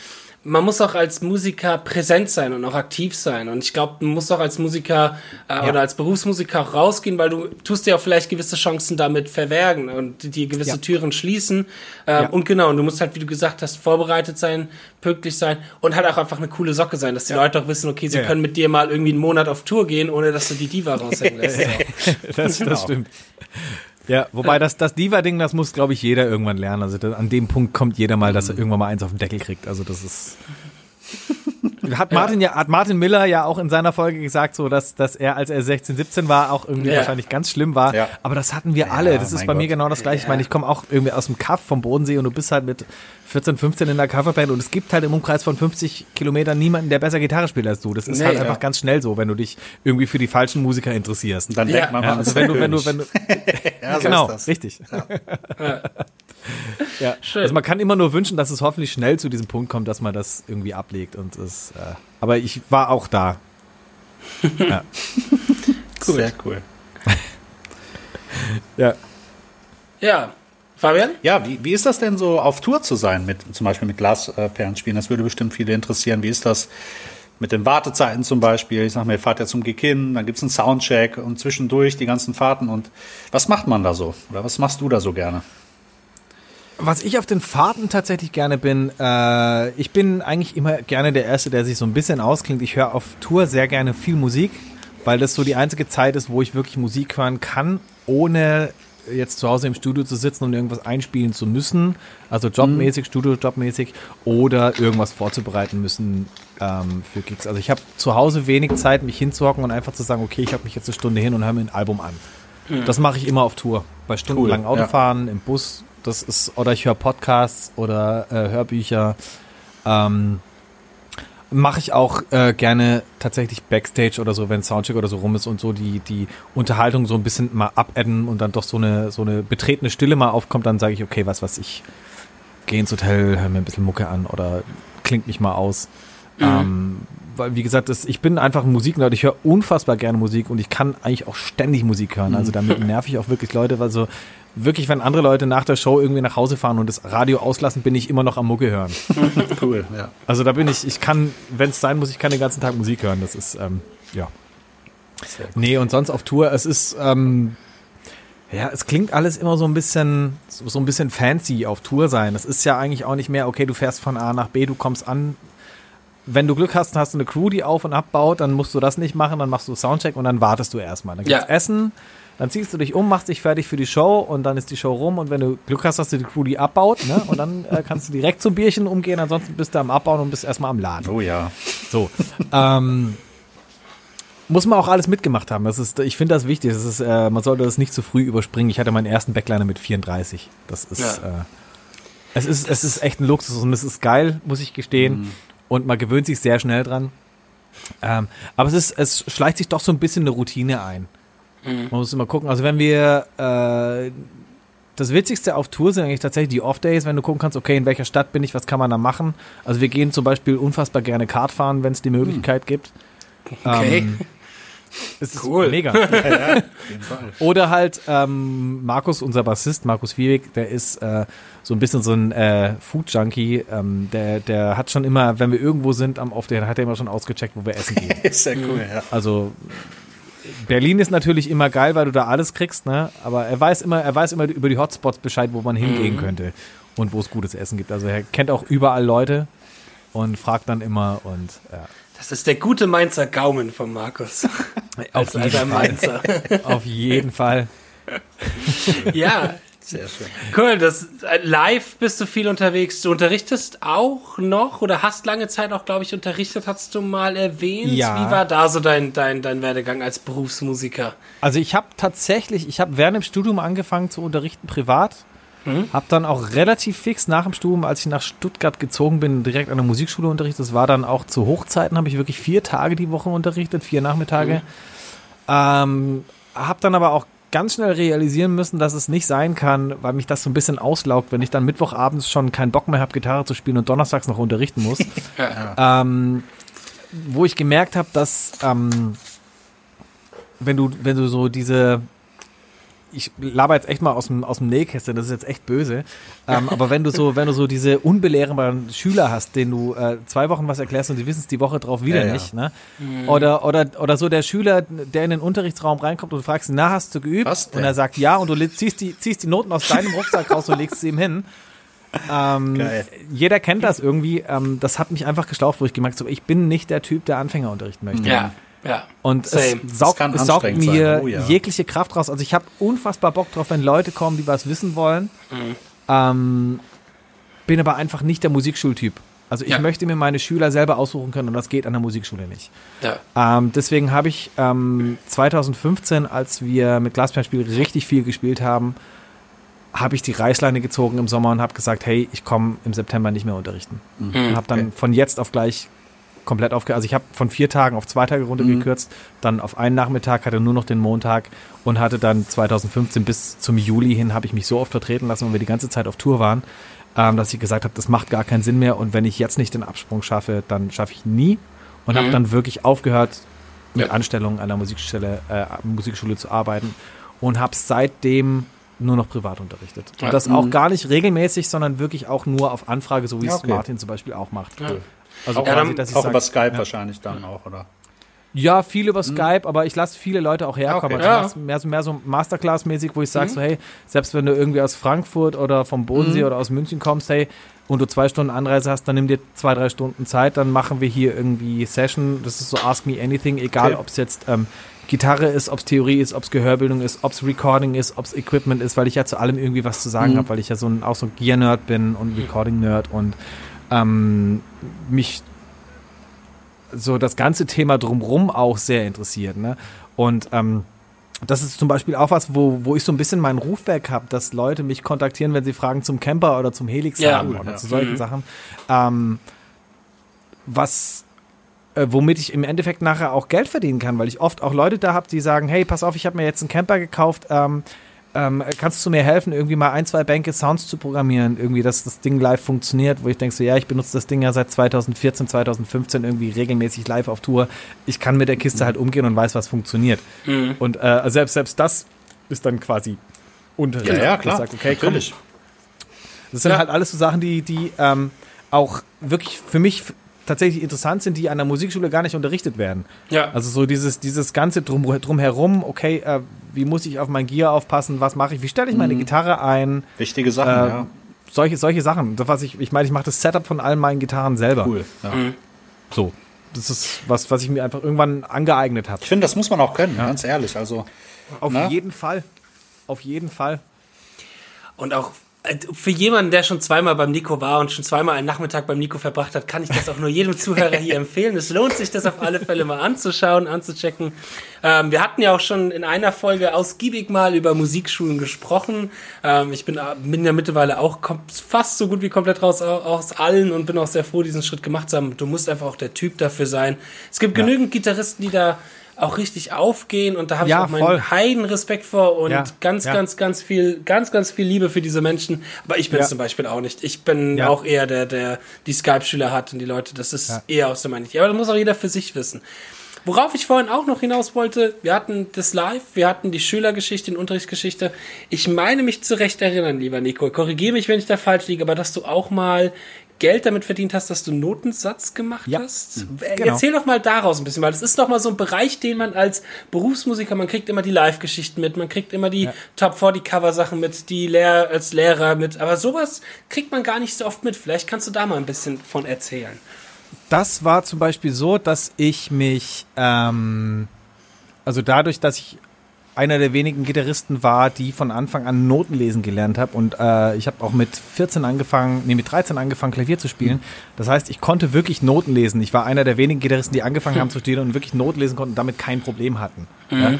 man muss auch als Musiker präsent sein und auch aktiv sein. Und ich glaube, man muss auch als Musiker äh, ja. oder als Berufsmusiker auch rausgehen, weil du tust dir auch vielleicht gewisse Chancen damit verwergen und die gewisse ja. Türen schließen. Äh, ja. Und genau, und du musst halt, wie du gesagt hast, vorbereitet sein, pünktlich sein und halt auch einfach eine coole Socke sein, dass die Leute auch wissen, okay, sie können mit dir mal irgendwie einen Monat auf Tour gehen, ohne dass du die Diva raushängen lässt. das, das genau. stimmt. Ja, wobei das, das Diva-Ding, das muss, glaube ich, jeder irgendwann lernen. Also das, an dem Punkt kommt jeder mal, dass er mhm. irgendwann mal eins auf den Deckel kriegt. Also das ist. Hat Martin ja. hat Martin Miller ja auch in seiner Folge gesagt, so dass, dass er, als er 16, 17 war, auch irgendwie ja. wahrscheinlich ganz schlimm war. Ja. Aber das hatten wir alle. Das ist bei Gott. mir genau das gleiche. Ich meine, ich komme auch irgendwie aus dem Kaff vom Bodensee und du bist halt mit 14, 15 in der Coverband und es gibt halt im Umkreis von 50 Kilometern niemanden, der besser Gitarre spielt als du. Das ist nee, halt einfach ganz schnell so, wenn du dich irgendwie für die falschen Musiker interessierst. Und dann denkt man, man also wenn du, wenn du, wenn du, genau, richtig. Ja. Schön. Also man kann immer nur wünschen, dass es hoffentlich schnell zu diesem Punkt kommt, dass man das irgendwie ablegt. Und es, äh, aber ich war auch da. ja. cool. Sehr cool. ja. Ja. Fabian? Ja, wie, wie ist das denn so, auf Tour zu sein, mit zum Beispiel mit Glasperlen spielen? Das würde bestimmt viele interessieren. Wie ist das mit den Wartezeiten zum Beispiel? Ich sag mal, ihr fahrt ja zum Gig hin, dann gibt's einen Soundcheck und zwischendurch die ganzen Fahrten. Und was macht man da so? Oder was machst du da so gerne? Was ich auf den Fahrten tatsächlich gerne bin, äh, ich bin eigentlich immer gerne der Erste, der sich so ein bisschen ausklingt. Ich höre auf Tour sehr gerne viel Musik, weil das so die einzige Zeit ist, wo ich wirklich Musik hören kann, ohne jetzt zu Hause im Studio zu sitzen und irgendwas einspielen zu müssen, also jobmäßig, mhm. Studio-jobmäßig, oder irgendwas vorzubereiten müssen ähm, für Gigs. Also ich habe zu Hause wenig Zeit, mich hinzuhocken und einfach zu sagen, okay, ich habe mich jetzt eine Stunde hin und höre mir ein Album an. Mhm. Das mache ich immer auf Tour. Bei stundenlangen cool, Autofahren, ja. im Bus, das ist, oder ich höre Podcasts oder äh, Hörbücher. Ähm, Mache ich auch äh, gerne tatsächlich Backstage oder so, wenn Soundcheck oder so rum ist und so die, die Unterhaltung so ein bisschen mal abadden und dann doch so eine, so eine betretene Stille mal aufkommt, dann sage ich, okay, was was ich gehe ins Hotel, höre mir ein bisschen Mucke an oder klingt mich mal aus. Mhm. Ähm, weil, wie gesagt, das, ich bin einfach ein Musiknerd, ich höre unfassbar gerne Musik und ich kann eigentlich auch ständig Musik hören. Also damit nerv ich auch wirklich Leute, weil so wirklich, wenn andere Leute nach der Show irgendwie nach Hause fahren und das Radio auslassen, bin ich immer noch am Mucke hören. cool, ja. Also da bin ich, ich kann, wenn es sein muss, ich kann den ganzen Tag Musik hören. Das ist, ähm, ja. Nee, und sonst auf Tour, es ist, ähm, ja, es klingt alles immer so ein bisschen, so ein bisschen fancy auf Tour sein. Es ist ja eigentlich auch nicht mehr, okay, du fährst von A nach B, du kommst an. Wenn du Glück hast, hast du eine Crew, die auf und abbaut, dann musst du das nicht machen, dann machst du Soundcheck und dann wartest du erstmal. Dann gibt's ja. Essen, dann ziehst du dich um, machst dich fertig für die Show und dann ist die Show rum und wenn du Glück hast, dass du die Crew die abbaut, ne? Und dann äh, kannst du direkt zum Bierchen umgehen, ansonsten bist du am Abbauen und bist erstmal am Laden. Oh ja. So. ähm, muss man auch alles mitgemacht haben. Das ist, ich finde das wichtig. Das ist, äh, man sollte das nicht zu früh überspringen. Ich hatte meinen ersten Backliner mit 34. Das ist, ja. äh, es ist, es ist echt ein Luxus und es ist geil, muss ich gestehen. Mhm. Und man gewöhnt sich sehr schnell dran. Ähm, aber es ist, es schleicht sich doch so ein bisschen eine Routine ein. Mhm. Man muss immer gucken. Also wenn wir äh, das Witzigste auf Tour sind eigentlich tatsächlich die Off-Days, wenn du gucken kannst, okay, in welcher Stadt bin ich, was kann man da machen. Also wir gehen zum Beispiel unfassbar gerne Kart fahren, wenn es die Möglichkeit mhm. gibt. Okay. Ähm, es cool. mega. ja, Oder halt ähm, Markus, unser Bassist, Markus Wiewig, der ist äh, so ein bisschen so ein äh, Food-Junkie. Ähm, der, der hat schon immer, wenn wir irgendwo sind am Off, der hat er immer schon ausgecheckt, wo wir essen gehen. ist ja cool, ja. Also Berlin ist natürlich immer geil, weil du da alles kriegst, ne? Aber er weiß immer, er weiß immer über die Hotspots Bescheid, wo man hingehen mhm. könnte und wo es gutes Essen gibt. Also er kennt auch überall Leute und fragt dann immer und ja. Das ist der gute Mainzer Gaumen von Markus. Auf jeden Fall. Mainzer. Auf jeden Fall. ja, sehr schön. Cool, das, äh, live bist du viel unterwegs. Du unterrichtest auch noch oder hast lange Zeit auch, glaube ich, unterrichtet, hast du mal erwähnt. Ja. Wie war da so dein, dein, dein Werdegang als Berufsmusiker? Also ich habe tatsächlich, ich habe während dem Studium angefangen zu unterrichten privat. Mhm. Habe dann auch relativ fix nach dem Studium, als ich nach Stuttgart gezogen bin, direkt an der Musikschule unterrichtet. Das war dann auch zu Hochzeiten, habe ich wirklich vier Tage die Woche unterrichtet, vier Nachmittage. Mhm. Ähm, habe dann aber auch ganz schnell realisieren müssen, dass es nicht sein kann, weil mich das so ein bisschen auslaugt, wenn ich dann Mittwochabends schon keinen Bock mehr habe, Gitarre zu spielen und donnerstags noch unterrichten muss. ja. ähm, wo ich gemerkt habe, dass ähm, wenn du, wenn du so diese ich laber jetzt echt mal aus dem, aus dem Nähkästchen, das ist jetzt echt böse. Ähm, aber wenn du so, wenn du so diese unbelehrbaren Schüler hast, denen du äh, zwei Wochen was erklärst und die wissen es die Woche drauf wieder ja, nicht, ne? Mhm. Oder, oder, oder so der Schüler, der in den Unterrichtsraum reinkommt und du fragst ihn, na, hast du geübt? Und er sagt ja und du ziehst die, ziehst die Noten aus deinem Rucksack raus und legst sie ihm hin. Ähm, jeder kennt das irgendwie. Ähm, das hat mich einfach geschlaucht, wo ich gemerkt habe, ich bin nicht der Typ, der Anfängerunterricht möchte. Ja. Ja, und Same. es saugt, es saugt mir oh, ja. jegliche Kraft raus. Also ich habe unfassbar Bock drauf, wenn Leute kommen, die was wissen wollen. Mhm. Ähm, bin aber einfach nicht der Musikschultyp. Also ich ja. möchte mir meine Schüler selber aussuchen können und das geht an der Musikschule nicht. Ja. Ähm, deswegen habe ich ähm, 2015, als wir mit Glasperlenspiel richtig viel gespielt haben, habe ich die Reißleine gezogen im Sommer und habe gesagt, hey, ich komme im September nicht mehr unterrichten. Mhm. Und habe dann okay. von jetzt auf gleich komplett aufgehört. Also ich habe von vier Tagen auf zwei Tage runtergekürzt, mhm. dann auf einen Nachmittag, hatte nur noch den Montag und hatte dann 2015 bis zum Juli hin, habe ich mich so oft vertreten lassen, weil wir die ganze Zeit auf Tour waren, ähm, dass ich gesagt habe, das macht gar keinen Sinn mehr und wenn ich jetzt nicht den Absprung schaffe, dann schaffe ich nie. Und mhm. habe dann wirklich aufgehört, mit ja. Anstellungen an der Musikstelle, äh, Musikschule zu arbeiten und habe seitdem nur noch privat unterrichtet. Und das auch mhm. gar nicht regelmäßig, sondern wirklich auch nur auf Anfrage, so wie ja, okay. es Martin zum Beispiel auch macht. Ja. Also auch, quasi, dass ich auch sag, über Skype wahrscheinlich dann auch, oder? Ja, viel über mhm. Skype, aber ich lasse viele Leute auch herkommen. Okay. Also mehr, mehr so Masterclass-mäßig, wo ich sage mhm. so, hey, selbst wenn du irgendwie aus Frankfurt oder vom Bodensee mhm. oder aus München kommst, hey, und du zwei Stunden Anreise hast, dann nimm dir zwei, drei Stunden Zeit, dann machen wir hier irgendwie Session. Das ist so Ask Me Anything, egal okay. ob es jetzt ähm, Gitarre ist, ob es Theorie ist, ob es Gehörbildung ist, ob es Recording ist, ob es Equipment ist, weil ich ja zu allem irgendwie was zu sagen mhm. habe, weil ich ja so ein, auch so ein Gear-Nerd bin und Recording-Nerd und ähm, mich so das ganze Thema drumrum auch sehr interessiert. Ne? Und ähm, das ist zum Beispiel auch was, wo, wo ich so ein bisschen meinen Ruf weg habe, dass Leute mich kontaktieren, wenn sie Fragen zum Camper oder zum Helix ja, haben oder ja. zu solchen mhm. Sachen. Ähm, was äh, womit ich im Endeffekt nachher auch Geld verdienen kann, weil ich oft auch Leute da habe, die sagen, hey, pass auf, ich habe mir jetzt einen Camper gekauft, ähm, ähm, kannst du mir helfen, irgendwie mal ein, zwei Bänke Sounds zu programmieren, irgendwie, dass das Ding live funktioniert, wo ich denke so, ja, ich benutze das Ding ja seit 2014, 2015 irgendwie regelmäßig live auf Tour. Ich kann mit der Kiste halt umgehen und weiß, was funktioniert. Mhm. Und äh, selbst, selbst das ist dann quasi Unterricht. Ja, ja klar. Sag, okay, Natürlich. Komm. Das sind ja. halt alles so Sachen, die, die ähm, auch wirklich für mich tatsächlich interessant sind, die an der Musikschule gar nicht unterrichtet werden. Ja. Also so dieses, dieses ganze drum, drumherum, okay, äh, wie muss ich auf mein Gear aufpassen, was mache ich, wie stelle ich meine mhm. Gitarre ein? Wichtige Sachen, äh, ja. Solche, solche Sachen. Das, was ich, ich meine, ich mache das Setup von allen meinen Gitarren selber. Cool. Ja. Mhm. So. Das ist was, was ich mir einfach irgendwann angeeignet habe. Ich finde, das muss man auch können, ja. ganz ehrlich. Also, auf ne? jeden Fall. Auf jeden Fall. Und auch für jemanden, der schon zweimal beim Nico war und schon zweimal einen Nachmittag beim Nico verbracht hat, kann ich das auch nur jedem Zuhörer hier empfehlen. Es lohnt sich, das auf alle Fälle mal anzuschauen, anzuchecken. Ähm, wir hatten ja auch schon in einer Folge ausgiebig mal über Musikschulen gesprochen. Ähm, ich bin, bin ja mittlerweile auch fast so gut wie komplett raus aus allen und bin auch sehr froh, diesen Schritt gemacht zu haben. Du musst einfach auch der Typ dafür sein. Es gibt ja. genügend Gitarristen, die da auch richtig aufgehen und da habe ja, ich auch meinen heiden Respekt vor und ja, ganz, ja. ganz, ganz viel, ganz, ganz viel Liebe für diese Menschen. Aber ich bin es zum Beispiel auch nicht. Ich bin auch eher der, der die Skype-Schüler hat und die Leute, das ist eher aus der Meinung. Aber das muss auch jeder für sich wissen. Worauf ich vorhin auch noch hinaus wollte, wir hatten das Live, wir hatten die Schülergeschichte, die Unterrichtsgeschichte. Ich meine mich zu Recht erinnern, lieber Nico. Korrigiere mich, wenn ich da falsch liege, aber dass du auch mal Geld damit verdient hast, dass du Notensatz gemacht ja. hast. Mhm. Genau. Erzähl doch mal daraus ein bisschen, weil das ist doch mal so ein Bereich, den man als Berufsmusiker, man kriegt immer die Live-Geschichten mit, man kriegt immer die ja. Top 40 Cover-Sachen mit, die Lehr als Lehrer mit, aber sowas kriegt man gar nicht so oft mit. Vielleicht kannst du da mal ein bisschen von erzählen. Das war zum Beispiel so, dass ich mich, ähm, also dadurch, dass ich einer der wenigen Gitarristen war, die von Anfang an Noten lesen gelernt habe. Und äh, ich habe auch mit 14 angefangen, nee, mit 13 angefangen, Klavier zu spielen. Das heißt, ich konnte wirklich Noten lesen. Ich war einer der wenigen Gitarristen, die angefangen haben zu studieren und wirklich Noten lesen konnten und damit kein Problem hatten. Mhm. Ja?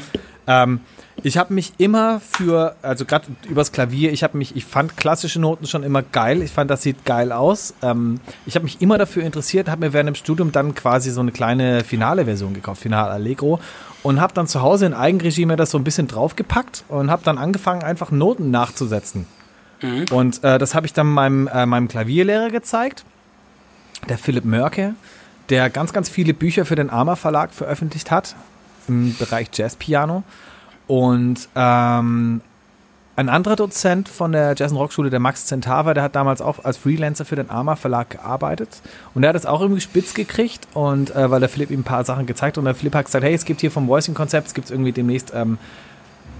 Ähm, ich habe mich immer für, also gerade übers Klavier, ich habe mich, ich fand klassische Noten schon immer geil. Ich fand, das sieht geil aus. Ähm, ich habe mich immer dafür interessiert, habe mir während dem Studium dann quasi so eine kleine finale Version gekauft, Final Allegro und habe dann zu Hause in Eigenregie mir das so ein bisschen draufgepackt und habe dann angefangen, einfach Noten nachzusetzen. Mhm. Und äh, das habe ich dann meinem, äh, meinem Klavierlehrer gezeigt, der Philipp Mörke, der ganz, ganz viele Bücher für den Arma Verlag veröffentlicht hat im Bereich Jazzpiano. Und ähm, ein anderer Dozent von der Jazz Rock Schule, der Max Zentava, der hat damals auch als Freelancer für den Arma Verlag gearbeitet und der hat es auch irgendwie spitz gekriegt und äh, weil der Philipp ihm ein paar Sachen gezeigt und der Philipp hat gesagt, hey, es gibt hier vom Voicing Konzept, es gibt irgendwie demnächst ähm,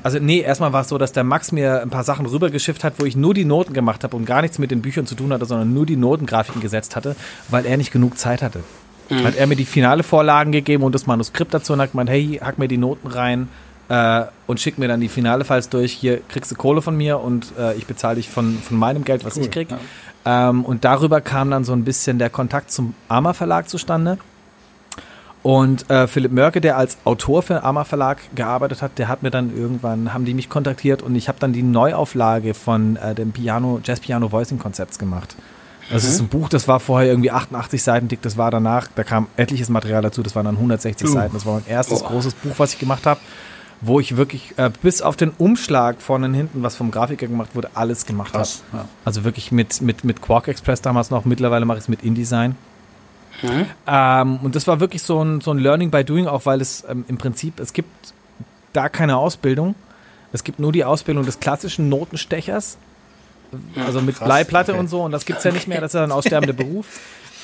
also nee, erstmal war es so, dass der Max mir ein paar Sachen rübergeschifft hat, wo ich nur die Noten gemacht habe und gar nichts mit den Büchern zu tun hatte, sondern nur die Notengrafiken gesetzt hatte, weil er nicht genug Zeit hatte. Mhm. Hat er mir die finale Vorlagen gegeben und das Manuskript dazu und hat gemeint, hey, hack mir die Noten rein äh, und schick mir dann die finale Files durch. Hier kriegst du Kohle von mir und äh, ich bezahle dich von, von meinem Geld, was cool, ich krieg. Ja. Ähm, und darüber kam dann so ein bisschen der Kontakt zum Arma Verlag zustande. Und äh, Philipp Mörke, der als Autor für Arma Verlag gearbeitet hat, der hat mir dann irgendwann, haben die mich kontaktiert und ich habe dann die Neuauflage von äh, dem Piano, Jazz Piano Voicing Konzepts gemacht. Das mhm. ist ein Buch, das war vorher irgendwie 88 Seiten dick, das war danach, da kam etliches Material dazu, das waren dann 160 uh. Seiten. Das war mein erstes oh. großes Buch, was ich gemacht habe, wo ich wirklich äh, bis auf den Umschlag vorne und hinten, was vom Grafiker gemacht wurde, alles gemacht habe. Ja. Also wirklich mit, mit, mit Quark Express damals noch, mittlerweile mache ich es mit InDesign. Mhm. Ähm, und das war wirklich so ein, so ein Learning by Doing, auch weil es ähm, im Prinzip, es gibt da keine Ausbildung. Es gibt nur die Ausbildung des klassischen Notenstechers, also mit Krass, Bleiplatte okay. und so, und das gibt es ja nicht mehr, das ist ja ein aussterbender Beruf.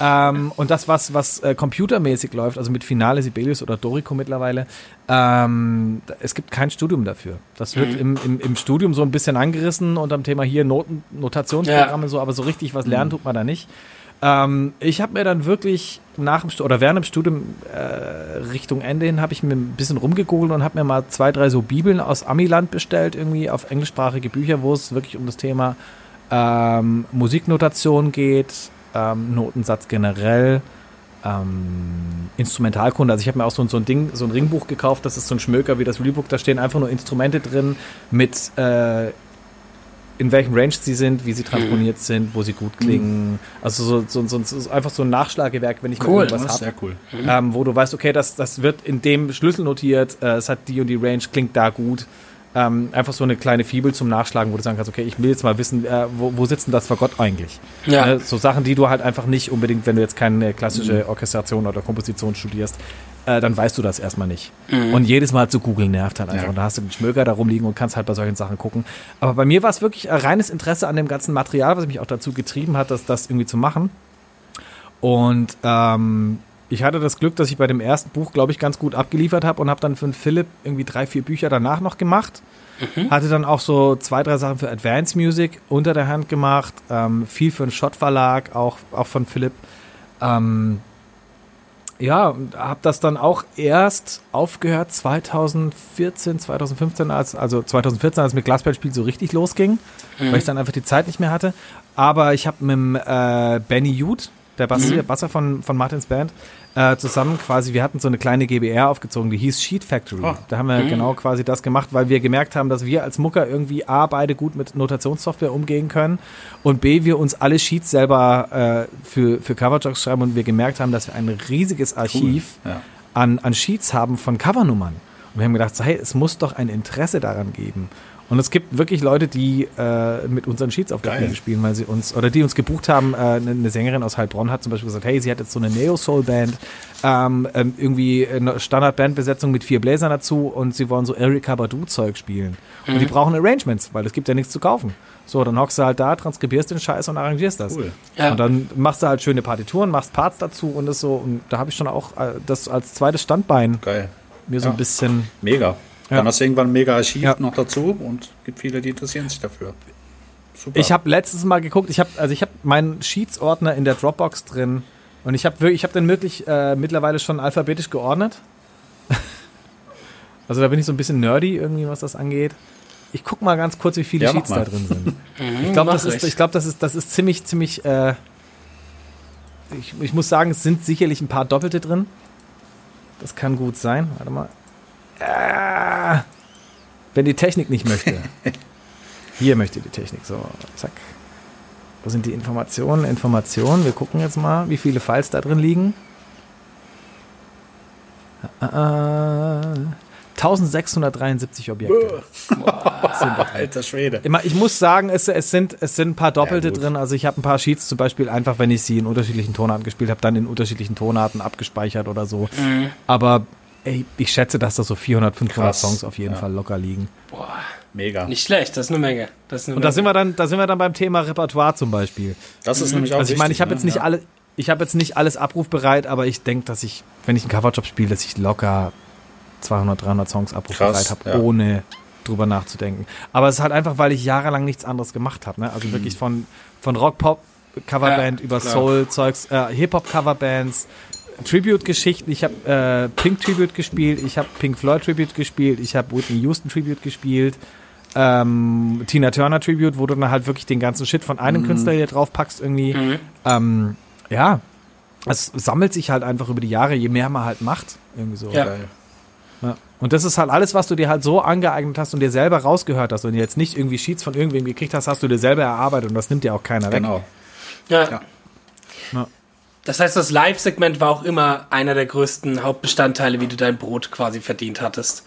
Ähm, und das, was, was äh, computermäßig läuft, also mit Finale, Sibelius oder Dorico mittlerweile, ähm, es gibt kein Studium dafür. Das wird mhm. im, im, im, Studium so ein bisschen angerissen unter dem Thema hier Noten, Notationsprogramme, ja. so, aber so richtig was lernen mhm. tut man da nicht. Ähm, ich habe mir dann wirklich nach dem St oder während dem Studium äh, Richtung Ende hin habe ich mir ein bisschen rumgegoogelt und habe mir mal zwei, drei so Bibeln aus Amiland bestellt, irgendwie auf englischsprachige Bücher, wo es wirklich um das Thema ähm, Musiknotation geht, ähm, Notensatz generell, ähm, Instrumentalkunde. Also ich habe mir auch so, so, ein Ding, so ein Ringbuch gekauft, das ist so ein Schmöker wie das Reelbook, da stehen einfach nur Instrumente drin mit äh, in welchem Range sie sind, wie sie transponiert mhm. sind, wo sie gut klingen. Mhm. Also so, so, so, einfach so ein Nachschlagewerk, wenn ich cool, mal irgendwas habe. Sehr cool. Ähm, wo du weißt, okay, das, das wird in dem Schlüssel notiert, äh, es hat die und die Range, klingt da gut. Ähm, einfach so eine kleine Fibel zum Nachschlagen, wo du sagen kannst, okay, ich will jetzt mal wissen, äh, wo, wo sitzt denn das vor Gott eigentlich? Ja. Äh, so Sachen, die du halt einfach nicht unbedingt, wenn du jetzt keine klassische. Orchestration oder Komposition studierst, äh, dann weißt du das erstmal nicht. Mhm. Und jedes Mal zu googeln nervt halt einfach. Ja. Und da hast du den Schmöker da rumliegen und kannst halt bei solchen Sachen gucken. Aber bei mir war es wirklich reines Interesse an dem ganzen Material, was mich auch dazu getrieben hat, das, das irgendwie zu machen. Und ähm, ich hatte das Glück, dass ich bei dem ersten Buch, glaube ich, ganz gut abgeliefert habe und habe dann für den Philipp irgendwie drei, vier Bücher danach noch gemacht. Mhm. Hatte dann auch so zwei, drei Sachen für Advanced Music unter der Hand gemacht. Ähm, viel für einen Schott-Verlag, auch, auch von Philipp. Ähm, ja, habe das dann auch erst aufgehört 2014, 2015, als, also 2014, als mit Glasballspiel so richtig losging, mhm. weil ich dann einfach die Zeit nicht mehr hatte. Aber ich habe mit dem, äh, Benny Jude, der Bass, mhm. Basser von, von Martins Band, äh, zusammen quasi, wir hatten so eine kleine GBR aufgezogen, die hieß Sheet Factory. Oh. Da haben wir mhm. genau quasi das gemacht, weil wir gemerkt haben, dass wir als Mucker irgendwie A, beide gut mit Notationssoftware umgehen können und B, wir uns alle Sheets selber äh, für, für Coverjocks schreiben und wir gemerkt haben, dass wir ein riesiges Archiv cool. ja. an, an Sheets haben von Covernummern. Und wir haben gedacht, hey, es muss doch ein Interesse daran geben. Und es gibt wirklich Leute, die äh, mit unseren Sheets auf der Bühne spielen, weil sie uns, oder die uns gebucht haben, äh, eine Sängerin aus Heilbronn hat zum Beispiel gesagt, hey, sie hat jetzt so eine Neo-Soul-Band, ähm, ähm, irgendwie eine Standard-Bandbesetzung mit vier Bläsern dazu und sie wollen so Erika Badu-Zeug spielen. Und mhm. die brauchen Arrangements, weil es gibt ja nichts zu kaufen. So, dann hockst du halt da, transkribierst den Scheiß und arrangierst das. Cool. Ja. Und dann machst du halt schöne Partituren, machst Parts dazu und das so. Und da habe ich schon auch äh, das als zweites Standbein Geil. mir so ja. ein bisschen. Mega. Ja. Dann hast du irgendwann ein mega Archiv ja. noch dazu und gibt viele, die interessieren sich dafür. Super. Ich habe letztes Mal geguckt, ich habe also ich habe meinen Sheets-Ordner in der Dropbox drin und ich habe ich habe den wirklich äh, mittlerweile schon alphabetisch geordnet. also da bin ich so ein bisschen nerdy irgendwie, was das angeht. Ich guck mal ganz kurz, wie viele ja, Sheets da drin sind. Mhm, ich glaube, das ist ich glaube, das ist das ist ziemlich ziemlich äh, ich, ich muss sagen, es sind sicherlich ein paar Doppelte drin. Das kann gut sein. Warte mal. Äh, wenn die Technik nicht möchte. Hier möchte die Technik. So, zack. Wo sind die Informationen? Informationen. Wir gucken jetzt mal, wie viele Files da drin liegen. Äh, 1673 Objekte. Alter Schwede. Ich muss sagen, es, es, sind, es sind ein paar Doppelte ja, drin. Also ich habe ein paar Sheets zum Beispiel einfach, wenn ich sie in unterschiedlichen Tonarten gespielt habe, dann in unterschiedlichen Tonarten abgespeichert oder so. Mhm. Aber ey, ich schätze, dass da so 400, 500 Krass. Songs auf jeden ja. Fall locker liegen. Boah. Mega. Nicht schlecht, das ist eine Menge. Ist eine und da sind wir dann, da sind wir dann beim Thema Repertoire zum Beispiel. Das ist mhm. nämlich auch Also ich meine, ich habe ne? jetzt nicht ja. alle, ich habe jetzt nicht alles abrufbereit, aber ich denke, dass ich, wenn ich einen Coverjob spiele, dass ich locker 200, 300 Songs abrufbereit habe, ja. ohne drüber nachzudenken. Aber es ist halt einfach, weil ich jahrelang nichts anderes gemacht habe. Ne? Also mhm. wirklich von, von Rock, Pop, Coverband ja, über Soul-Zeugs, äh, Hip-Hop-Coverbands, Tribute-Geschichten. Ich habe äh, Pink Tribute gespielt, ich habe Pink Floyd Tribute gespielt, ich habe Whitney Houston Tribute gespielt, ähm, Tina Turner Tribute, wo du dann halt wirklich den ganzen Shit von einem mhm. Künstler hier drauf packst irgendwie. Mhm. Ähm, ja, es sammelt sich halt einfach über die Jahre, je mehr man halt macht. Irgendwie so. Ja. ja. Und das ist halt alles, was du dir halt so angeeignet hast und dir selber rausgehört hast und jetzt nicht irgendwie Sheets von irgendwem gekriegt hast, hast du dir selber erarbeitet und das nimmt dir auch keiner genau. weg. Genau. Ja. ja. Das heißt, das Live-Segment war auch immer einer der größten Hauptbestandteile, wie du dein Brot quasi verdient hattest.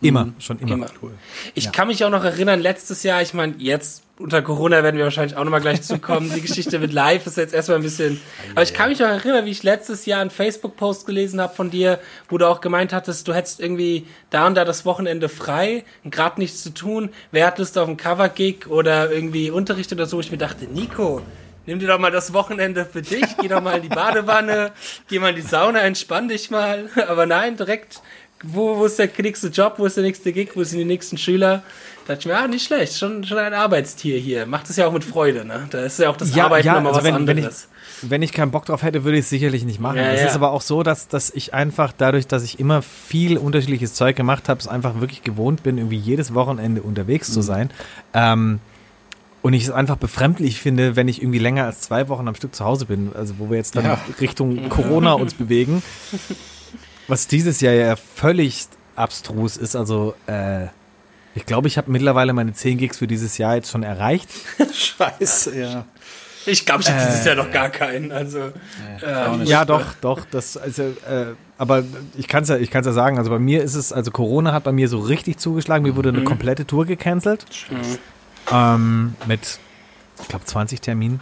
Immer, mhm. schon immer. immer. Cool. Ich ja. kann mich auch noch erinnern, letztes Jahr, ich meine, jetzt unter Corona werden wir wahrscheinlich auch nochmal gleich zukommen. Die Geschichte mit Live ist jetzt erstmal ein bisschen. Aber ich kann mich noch erinnern, wie ich letztes Jahr einen Facebook-Post gelesen habe von dir, wo du auch gemeint hattest, du hättest irgendwie da und da das Wochenende frei, gerade nichts zu tun. Wer hat Lust auf einen Cover-Gig oder irgendwie Unterricht oder so? Ich mir dachte, Nico, nimm dir doch mal das Wochenende für dich, geh doch mal in die Badewanne, geh mal in die Sauna, entspann dich mal. Aber nein, direkt wo, wo ist der nächste Job, wo ist der nächste Gig, wo sind die nächsten Schüler? Da dachte ich mir, ah, nicht schlecht, schon, schon ein Arbeitstier hier. Macht es ja auch mit Freude, ne? Da ist ja auch das ja, Arbeiten ja, nochmal also was wenn, anderes. Wenn ich, wenn ich keinen Bock drauf hätte, würde ich es sicherlich nicht machen. Ja, es ja. ist aber auch so, dass, dass ich einfach dadurch, dass ich immer viel unterschiedliches Zeug gemacht habe, es einfach wirklich gewohnt bin, irgendwie jedes Wochenende unterwegs mhm. zu sein. Ähm, und ich es einfach befremdlich finde, wenn ich irgendwie länger als zwei Wochen am Stück zu Hause bin, also wo wir jetzt dann ja. Richtung Corona uns bewegen. Was dieses Jahr ja völlig abstrus ist, also äh, ich glaube, ich habe mittlerweile meine 10 Gigs für dieses Jahr jetzt schon erreicht. Scheiße, ja. Ich glaube, ich habe äh, dieses Jahr noch gar keinen. Also, äh, ja, doch, doch. Das, also, äh, aber ich kann es ja, ja sagen. Also bei mir ist es, also Corona hat bei mir so richtig zugeschlagen. Mir wurde eine mhm. komplette Tour gecancelt. Mhm. Ähm, mit, ich glaube, 20 Terminen.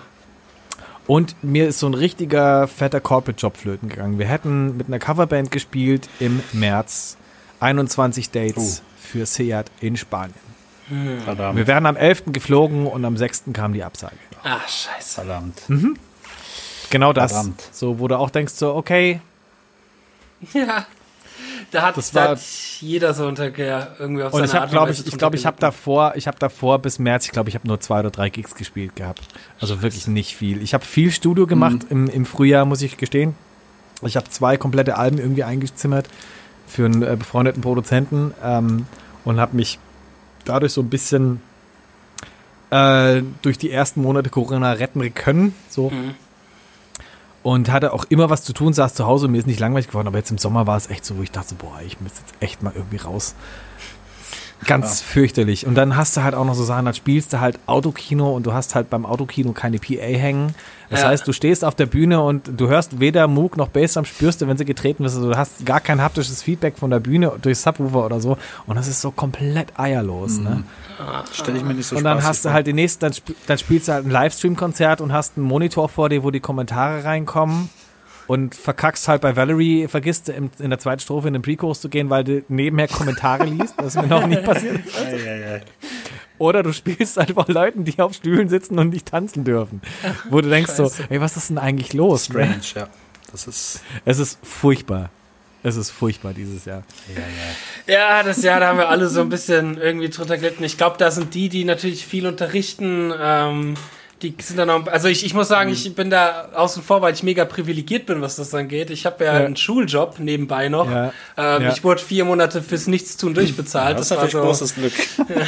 Und mir ist so ein richtiger fetter Corporate-Job flöten gegangen. Wir hätten mit einer Coverband gespielt im März. 21 Dates oh. für Seat in Spanien. Hm. Verdammt. Wir werden am 11. geflogen und am 6. kam die Absage. Ach, scheiße. Verdammt. Mhm. Genau das. Verdammt. So, wo du auch denkst, so, okay. Ja. Da hat, das war, jeder so unter irgendwie auf und ich habe glaube ich ich glaube ich habe davor ich habe davor bis März ich glaube ich habe nur zwei oder drei Gigs gespielt gehabt. Also wirklich nicht viel. Ich habe viel Studio gemacht mhm. im, im Frühjahr muss ich gestehen. Ich habe zwei komplette Alben irgendwie eingezimmert für einen äh, befreundeten Produzenten ähm, und habe mich dadurch so ein bisschen äh, durch die ersten Monate Corona retten können so. Mhm und hatte auch immer was zu tun, saß zu Hause, mir ist nicht langweilig geworden, aber jetzt im Sommer war es echt so, wo ich dachte, boah, ich muss jetzt echt mal irgendwie raus. Ganz ja. fürchterlich. Und dann hast du halt auch noch so Sachen, dann spielst du halt Autokino und du hast halt beim Autokino keine PA hängen. Das ja. heißt, du stehst auf der Bühne und du hörst weder Moog noch Bassdrum, spürst du, wenn sie getreten ist. Also du hast gar kein haptisches Feedback von der Bühne durch Subwoofer oder so. Und das ist so komplett eierlos. Ne? Mhm. Ne? Stell ich mir nicht so Und dann hast du halt den nächsten, dann, sp dann spielst du halt ein Livestream-Konzert und hast einen Monitor vor dir, wo die Kommentare reinkommen und verkackst halt bei Valerie, vergisst in, in der zweiten Strophe in den Pre-Chorus zu gehen, weil du nebenher Kommentare liest. Das ist mir noch nie passiert. Oder du spielst halt vor Leuten, die auf Stühlen sitzen und nicht tanzen dürfen. Wo du denkst Scheiße. so, ey, was ist denn eigentlich los? Strange, ne? ja. Das ist. Es ist furchtbar. Es ist furchtbar dieses Jahr. Ja, ja. ja, das Jahr, da haben wir alle so ein bisschen irgendwie drunter gelitten. Ich glaube, da sind die, die natürlich viel unterrichten, ähm, die sind dann auch, also ich, ich muss sagen, mhm. ich bin da außen vor, weil ich mega privilegiert bin, was das angeht. Ich habe ja, ja, einen Schuljob nebenbei noch. Ja. Ähm, ja. Ich wurde vier Monate fürs Nichtstun durchbezahlt. das, das war so, großes Glück.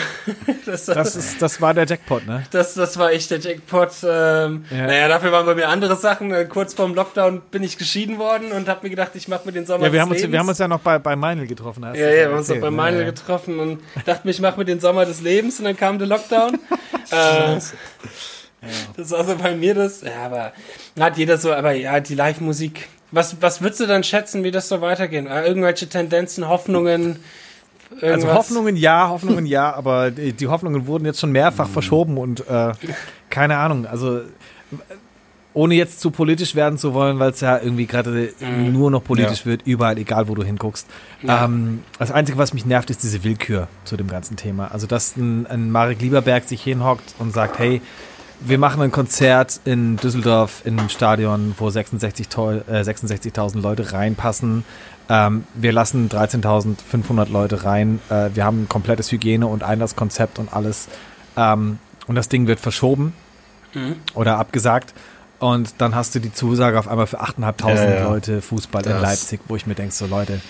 das, das, ist, das war der Jackpot, ne? Das, das war echt der Jackpot. Ähm, Naja, dafür waren bei mir andere Sachen. Äh, kurz vorm Lockdown bin ich geschieden worden und habe mir gedacht, ich mache mir den Sommer ja, wir haben uns, Wir haben uns ja noch bei, bei Meinl getroffen. Hast ja, ja, wir haben uns noch bei Meinl getroffen und dachte mir, ich mache mir den Sommer des Lebens und dann kam der Lockdown. äh, das war so bei mir das. Ja, aber hat jeder so, aber ja, die Live-Musik. Was, was würdest du dann schätzen, wie das so weitergeht? Äh, irgendwelche Tendenzen, Hoffnungen? Also irgendwas? Also Hoffnungen ja, Hoffnungen ja, aber die Hoffnungen wurden jetzt schon mehrfach verschoben und äh, keine Ahnung. Also ohne jetzt zu politisch werden zu wollen, weil es ja irgendwie gerade mhm. nur noch politisch ja. wird, überall, egal wo du hinguckst. Ja. Ähm, das Einzige, was mich nervt, ist diese Willkür zu dem ganzen Thema. Also, dass ein, ein Marek Lieberberg sich hinhockt und sagt, hey, wir machen ein Konzert in Düsseldorf in einem Stadion, wo 66.000 äh, 66 Leute reinpassen. Ähm, wir lassen 13.500 Leute rein. Äh, wir haben ein komplettes Hygiene- und Einlasskonzept und alles. Ähm, und das Ding wird verschoben mhm. oder abgesagt. Und dann hast du die Zusage auf einmal für 8.500 ja, ja. Leute Fußball das. in Leipzig, wo ich mir denke, so Leute,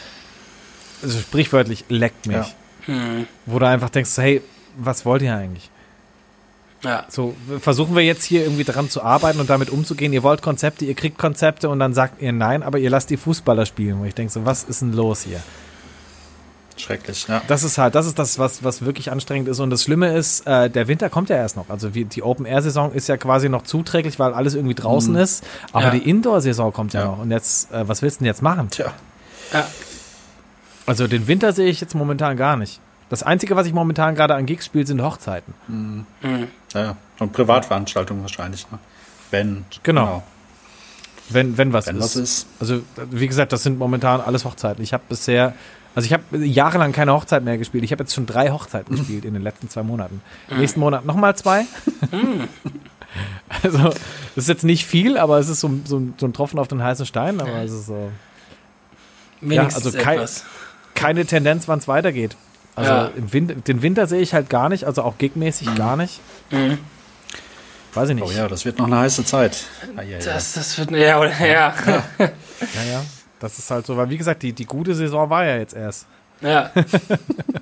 also sprichwörtlich leckt mich. Ja. Mhm. Wo du einfach denkst, hey, was wollt ihr eigentlich? Ja. So, versuchen wir jetzt hier irgendwie dran zu arbeiten und damit umzugehen. Ihr wollt Konzepte, ihr kriegt Konzepte und dann sagt ihr nein, aber ihr lasst die Fußballer spielen. Wo ich denke so, was ist denn los hier? Schrecklich, ja. Das ist halt, das ist das, was, was wirklich anstrengend ist. Und das Schlimme ist, äh, der Winter kommt ja erst noch. Also wie, die Open-Air-Saison ist ja quasi noch zuträglich, weil alles irgendwie draußen mhm. ist. Aber ja. die Indoor-Saison kommt ja, ja, noch. Und jetzt, äh, was willst du denn jetzt machen? Tja. Ja. Also den Winter sehe ich jetzt momentan gar nicht. Das Einzige, was ich momentan gerade an Gigs spiele, sind Hochzeiten. Mhm. Mhm. Ja, und Privatveranstaltungen wahrscheinlich. Ne? Wenn. Genau. genau. Wenn, wenn was wenn ist. ist. Also, wie gesagt, das sind momentan alles Hochzeiten. Ich habe bisher, also ich habe jahrelang keine Hochzeit mehr gespielt. Ich habe jetzt schon drei Hochzeiten gespielt in den letzten zwei Monaten. Mhm. Nächsten Monat nochmal zwei. Mhm. also, das ist jetzt nicht viel, aber es ist so, so, so ein Tropfen auf den heißen Stein, aber es ist so. Wenigstens ja, also kei keine Tendenz, wann es weitergeht. Also ja. im Winter, den Winter sehe ich halt gar nicht, also auch gigmäßig mhm. gar nicht. Mhm. Weiß ich nicht. Oh ja, das wird noch eine heiße Zeit. Ah, ja, ja. Das, das wird, ja, oder, ja. ja. ja, das ist halt so, weil wie gesagt, die, die gute Saison war ja jetzt erst. Ja.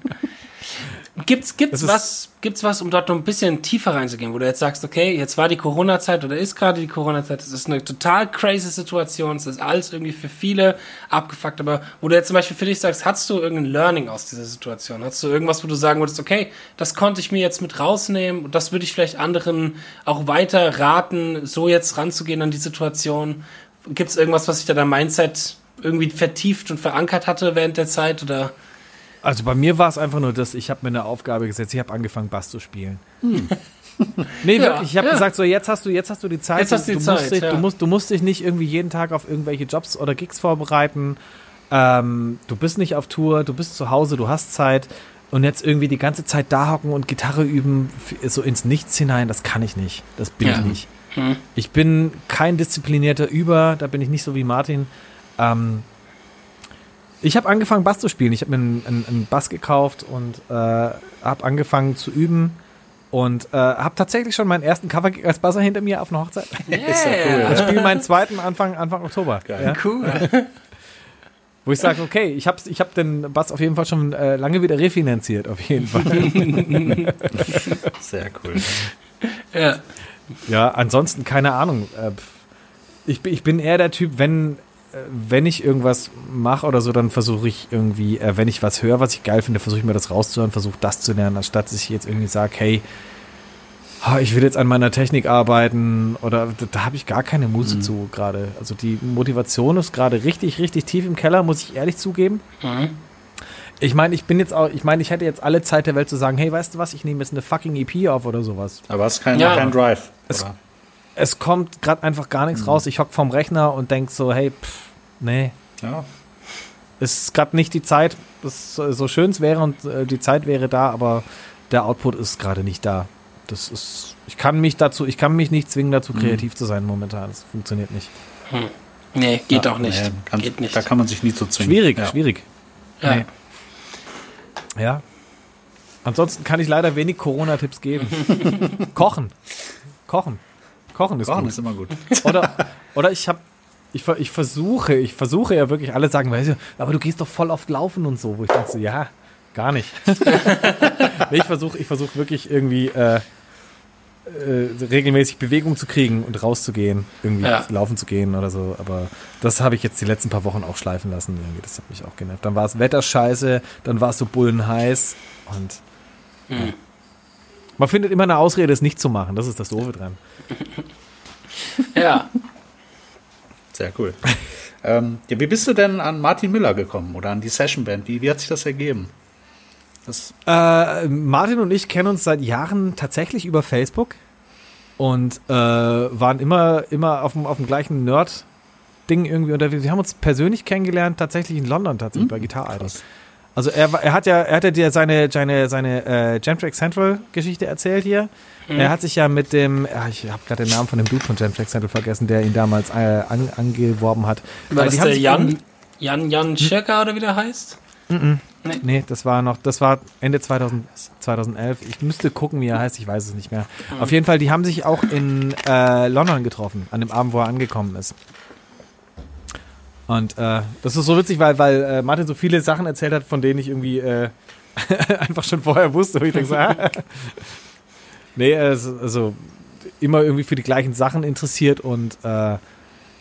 Gibt's, gibt's was, gibt's was, um dort noch ein bisschen tiefer reinzugehen, wo du jetzt sagst, okay, jetzt war die Corona-Zeit oder ist gerade die Corona-Zeit, es ist eine total crazy Situation, es ist alles irgendwie für viele abgefuckt, aber wo du jetzt zum Beispiel für dich sagst, hast du irgendein Learning aus dieser Situation? Hast du irgendwas, wo du sagen würdest, okay, das konnte ich mir jetzt mit rausnehmen und das würde ich vielleicht anderen auch weiter raten, so jetzt ranzugehen an die Situation? Gibt's irgendwas, was sich da dein Mindset irgendwie vertieft und verankert hatte während der Zeit oder? Also bei mir war es einfach nur das, ich habe mir eine Aufgabe gesetzt, ich habe angefangen, Bass zu spielen. Hm. nee, ja, wirklich, ich habe ja. gesagt, so jetzt hast du, jetzt hast du die Zeit, jetzt hast du, die du, Zeit musst dich, ja. du, musst, du musst dich nicht irgendwie jeden Tag auf irgendwelche Jobs oder Gigs vorbereiten. Ähm, du bist nicht auf Tour, du bist zu Hause, du hast Zeit und jetzt irgendwie die ganze Zeit da hocken und Gitarre üben, so ins Nichts hinein, das kann ich nicht. Das bin ich nicht. Hm. Ich bin kein disziplinierter Über, da bin ich nicht so wie Martin. Ähm, ich habe angefangen, Bass zu spielen. Ich habe mir einen, einen, einen, Bass gekauft und äh, habe angefangen zu üben. Und äh, habe tatsächlich schon meinen ersten Cover als Basser hinter mir auf einer Hochzeit. Yeah. Ist ja cool. Ich spiele meinen zweiten Anfang, Anfang Oktober. Geil. Ja? Cool. Wo ich sage, okay, ich habe ich hab den Bass auf jeden Fall schon äh, lange wieder refinanziert, auf jeden Fall. Sehr cool. Ja. Ja, ansonsten keine Ahnung. Äh, ich, ich bin eher der Typ, wenn wenn ich irgendwas mache oder so, dann versuche ich irgendwie, äh, wenn ich was höre, was ich geil finde, versuche ich mir das rauszuhören, versuche das zu lernen, anstatt dass ich jetzt irgendwie sage, hey, ich will jetzt an meiner Technik arbeiten oder da, da habe ich gar keine Muße mhm. zu gerade. Also die Motivation ist gerade richtig, richtig tief im Keller, muss ich ehrlich zugeben. Mhm. Ich meine, ich bin jetzt auch, ich meine, ich hätte jetzt alle Zeit der Welt zu sagen, hey, weißt du was, ich nehme jetzt eine fucking EP auf oder sowas. Aber es ist kein, ja. kein Drive. Es, es kommt gerade einfach gar nichts mhm. raus. Ich hock vom Rechner und denk so, hey, pff, nee. Ja. Es ist gerade nicht die Zeit, das so schön es wäre und äh, die Zeit wäre da, aber der Output ist gerade nicht da. Das ist, ich kann mich dazu, ich kann mich nicht zwingen, dazu mhm. kreativ zu sein momentan. Das funktioniert nicht. Hm. Nee, geht ja, auch nicht. Nee, kann, geht nicht. Da kann man sich nie so zwingen. Schwierig, ja. schwierig. Ja. Nee. ja. Ansonsten kann ich leider wenig Corona-Tipps geben. Kochen. Kochen. Kochen ist Kochen gut. ist immer gut. Oder, oder ich habe ich, ich versuche, ich versuche ja wirklich, alle sagen, weißt du, aber du gehst doch voll oft laufen und so, wo ich denke ja, gar nicht. nee, ich versuche ich versuch wirklich irgendwie äh, äh, regelmäßig Bewegung zu kriegen und rauszugehen, irgendwie ja. laufen zu gehen oder so. Aber das habe ich jetzt die letzten paar Wochen auch schleifen lassen. Irgendwie. Das hat mich auch genervt. Dann war es Wetter scheiße, dann war es so bullenheiß und mhm. ja. Man findet immer eine Ausrede, es nicht zu machen. Das ist das Doofe dran. ja. Sehr cool. ähm, ja, wie bist du denn an Martin Müller gekommen oder an die Session Band? Wie, wie hat sich das ergeben? Das äh, Martin und ich kennen uns seit Jahren tatsächlich über Facebook. und äh, waren immer, immer auf dem, auf dem gleichen Nerd-Ding irgendwie unterwegs. Wir haben uns persönlich kennengelernt, tatsächlich in London, tatsächlich mhm. bei Guitar Idol. Also er, er hat ja, er hat ja dir seine, seine, seine äh, Gentrack Central Geschichte erzählt hier. Mhm. Er hat sich ja mit dem, ja, ich habe gerade den Namen von dem Dude von Gentrack Central vergessen, der ihn damals äh, an, angeworben hat. War das der Jan? Jan Jan Schirka oder wie der heißt? Mhm. Nee. nee. das war noch, das war Ende 2000, 2011. Ich müsste gucken, wie er heißt, ich weiß es nicht mehr. Mhm. Auf jeden Fall, die haben sich auch in äh, London getroffen, an dem Abend, wo er angekommen ist. Und äh, das ist so witzig, weil, weil äh, Martin so viele Sachen erzählt hat, von denen ich irgendwie äh, einfach schon vorher wusste. Wo ich denke so, ah. nee, also immer irgendwie für die gleichen Sachen interessiert und äh,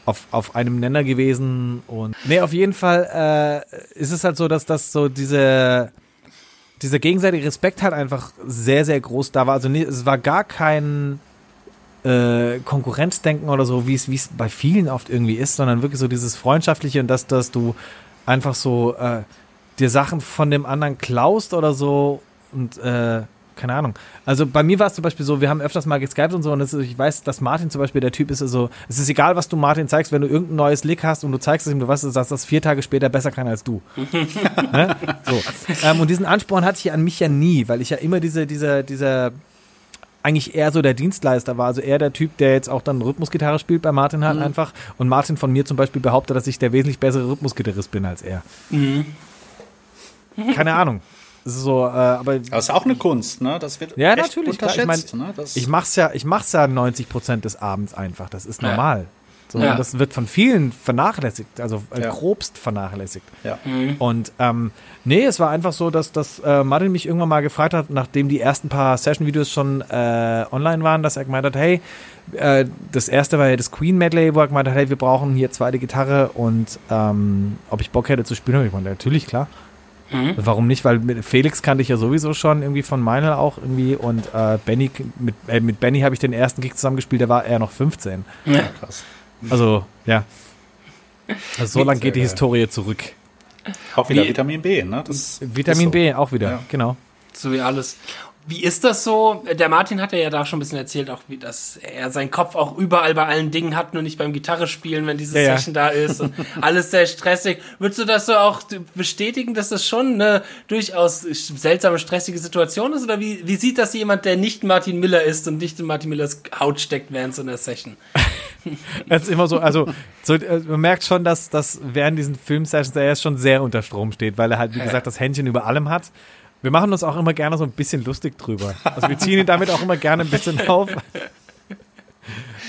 auf, auf einem Nenner gewesen. Und nee, auf jeden Fall äh, ist es halt so, dass das so diese dieser gegenseitige Respekt halt einfach sehr, sehr groß da war. Also nee, es war gar kein äh, Konkurrenzdenken oder so, wie es wie es bei vielen oft irgendwie ist, sondern wirklich so dieses freundschaftliche und das, dass du einfach so äh, dir Sachen von dem anderen klaust oder so und äh, keine Ahnung. Also bei mir war es zum Beispiel so, wir haben öfters mal geskypt und so und ist, ich weiß, dass Martin zum Beispiel der Typ ist, also es ist egal, was du Martin zeigst, wenn du irgendein neues Lick hast und du zeigst es ihm, du weißt, dass das vier Tage später besser kann als du. ne? so. Ähm, und diesen Ansporn hatte ich an mich ja nie, weil ich ja immer diese, diese, diese eigentlich eher so der Dienstleister war, also eher der Typ, der jetzt auch dann Rhythmusgitarre spielt bei Martin halt mhm. einfach. Und Martin von mir zum Beispiel behauptet, dass ich der wesentlich bessere Rhythmusgitarrist bin als er. Mhm. Keine Ahnung. So, äh, aber das ist auch eine Kunst, ne? Das wird ja natürlich. Klar, ich, mein, ne? ich mach's ja, ich mach's ja 90 Prozent des Abends einfach. Das ist normal. Ja. So, ja. Das wird von vielen vernachlässigt, also äh, ja. grobst vernachlässigt. Ja. Mhm. Und ähm, nee, es war einfach so, dass, dass äh, Martin mich irgendwann mal gefragt hat, nachdem die ersten paar Session-Videos schon äh, online waren, dass er gemeint hat, hey, äh, das erste war ja das Queen Medley, wo er gemeint hat, hey, wir brauchen hier zweite Gitarre und ähm, ob ich Bock hätte zu spielen, habe ich gemeint, natürlich, klar. Mhm. Warum nicht? Weil mit Felix kannte ich ja sowieso schon irgendwie von Meinl auch irgendwie und äh, Benny, mit, äh, mit Benny habe ich den ersten Gig zusammengespielt, der war eher noch 15. Ja, krass. Also, ja. Also so lange geht die Historie zurück. Auch wieder Wie, Vitamin B, ne? Das Vitamin so. B, auch wieder, ja. genau. So wie alles. Wie ist das so? Der Martin hat ja da schon ein bisschen erzählt, auch wie, dass er seinen Kopf auch überall bei allen Dingen hat, nur nicht beim Gitarre spielen, wenn diese ja, Session ja. da ist und alles sehr stressig. Würdest du das so auch bestätigen, dass das schon eine durchaus seltsame, stressige Situation ist? Oder wie, wie sieht das jemand, der nicht Martin Miller ist und nicht in Martin Millers Haut steckt während so einer Session? Das ist immer so, also so, äh, man merkt schon, dass, dass während diesen Filmsessions er jetzt schon sehr unter Strom steht, weil er halt, wie gesagt, das Händchen über allem hat. Wir machen uns auch immer gerne so ein bisschen lustig drüber. Also wir ziehen ihn damit auch immer gerne ein bisschen auf.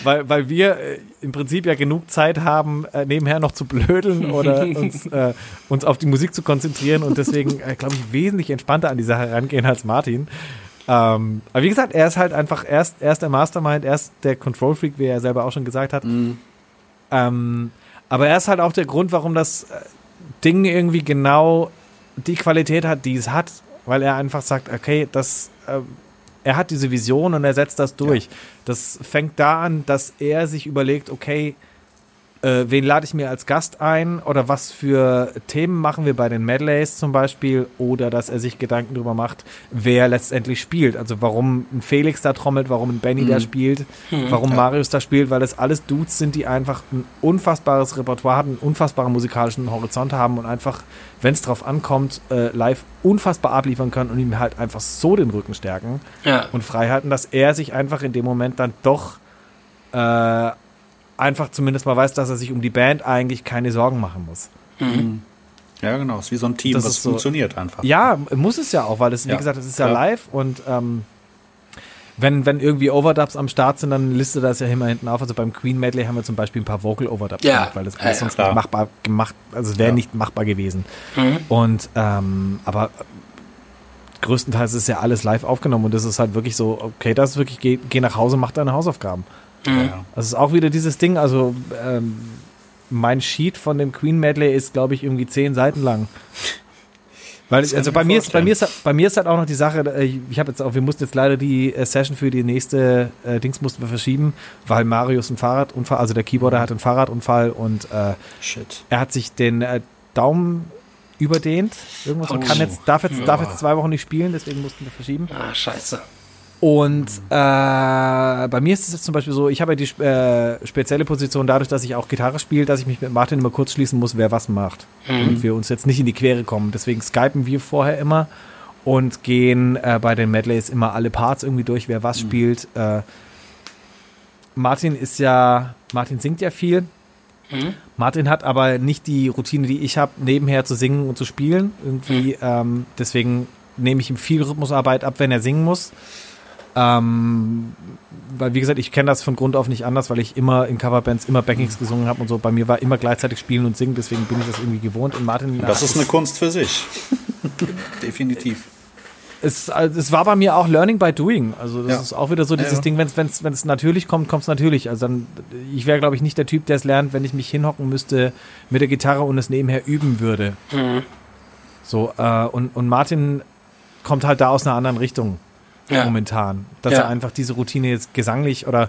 Weil, weil wir äh, im Prinzip ja genug Zeit haben, äh, nebenher noch zu blödeln oder uns, äh, uns auf die Musik zu konzentrieren und deswegen, äh, glaube ich, wesentlich entspannter an die Sache rangehen als Martin. Ähm, aber wie gesagt, er ist halt einfach erst, erst der Mastermind, erst der Control Freak, wie er selber auch schon gesagt hat. Mhm. Ähm, aber er ist halt auch der Grund, warum das äh, Ding irgendwie genau die Qualität hat, die es hat weil er einfach sagt, okay, das, äh, er hat diese Vision und er setzt das durch. Ja. Das fängt da an, dass er sich überlegt, okay, äh, wen lade ich mir als Gast ein oder was für Themen machen wir bei den Medleys zum Beispiel oder dass er sich Gedanken darüber macht, wer letztendlich spielt. Also warum ein Felix da trommelt, warum ein Benny mhm. da spielt, mhm, warum ja. Marius da spielt, weil das alles Dudes sind, die einfach ein unfassbares Repertoire haben, einen unfassbaren musikalischen Horizont haben und einfach, wenn es drauf ankommt, äh, live unfassbar abliefern können und ihm halt einfach so den Rücken stärken ja. und frei halten, dass er sich einfach in dem Moment dann doch äh, einfach zumindest mal weiß, dass er sich um die Band eigentlich keine Sorgen machen muss. Mhm. Ja, genau. Es ist wie so ein Team, das, funktioniert so, einfach. Ja, muss es ja auch, weil es, wie ja. gesagt, es ist ja, ja, live und ähm, wenn, wenn irgendwie Overdubs am Start sind, dann listet das ja immer hinten auf. Also beim Queen Medley haben wir zum Beispiel ein paar Vocal Overdubs ja. gemacht, weil das alles sonst nicht machbar gemacht, also es wäre nicht machbar gewesen. Mhm. Und ähm, aber größtenteils ist ja alles live aufgenommen und das ist halt wirklich so, okay, das ist wirklich, geh, geh nach Hause, mach deine Hausaufgaben. Mhm. Das ist auch wieder dieses Ding, also ähm, mein Sheet von dem Queen Medley ist, glaube ich, irgendwie zehn Seiten lang. Weil, also bei mir, ist, bei, mir ist, bei mir ist halt auch noch die Sache, äh, ich habe jetzt auch, wir mussten jetzt leider die äh, Session für die nächste äh, Dings mussten wir verschieben, weil Marius einen Fahrradunfall, also der Keyboarder hat einen Fahrradunfall und äh, er hat sich den äh, Daumen überdehnt. Irgendwas oh, kann jetzt, darf jetzt, ja. darf jetzt zwei Wochen nicht spielen, deswegen mussten wir verschieben. Ah, scheiße. Und äh, bei mir ist es jetzt zum Beispiel so, ich habe ja die äh, spezielle Position dadurch, dass ich auch Gitarre spiele, dass ich mich mit Martin immer kurz schließen muss, wer was macht. Mhm. Und wir uns jetzt nicht in die Quere kommen. Deswegen skypen wir vorher immer und gehen äh, bei den Medleys immer alle Parts irgendwie durch, wer was mhm. spielt. Äh, Martin ist ja, Martin singt ja viel. Mhm. Martin hat aber nicht die Routine, die ich habe, nebenher zu singen und zu spielen. Irgendwie, mhm. ähm, deswegen nehme ich ihm viel Rhythmusarbeit ab, wenn er singen muss. Ähm, weil, wie gesagt, ich kenne das von Grund auf nicht anders, weil ich immer in Coverbands immer Backings gesungen habe und so. Bei mir war immer gleichzeitig Spielen und Singen, deswegen bin ich das irgendwie gewohnt. Und Martin. Das ist eine Kunst für sich. Definitiv. Es, also, es war bei mir auch Learning by Doing. Also das ja. ist auch wieder so dieses ja, ja. Ding, wenn es natürlich kommt, kommt es natürlich. Also dann, ich wäre, glaube ich, nicht der Typ, der es lernt, wenn ich mich hinhocken müsste mit der Gitarre und es nebenher üben würde. Mhm. So, äh, und, und Martin kommt halt da aus einer anderen Richtung ja. momentan. Dass ja. er einfach diese Routine jetzt gesanglich oder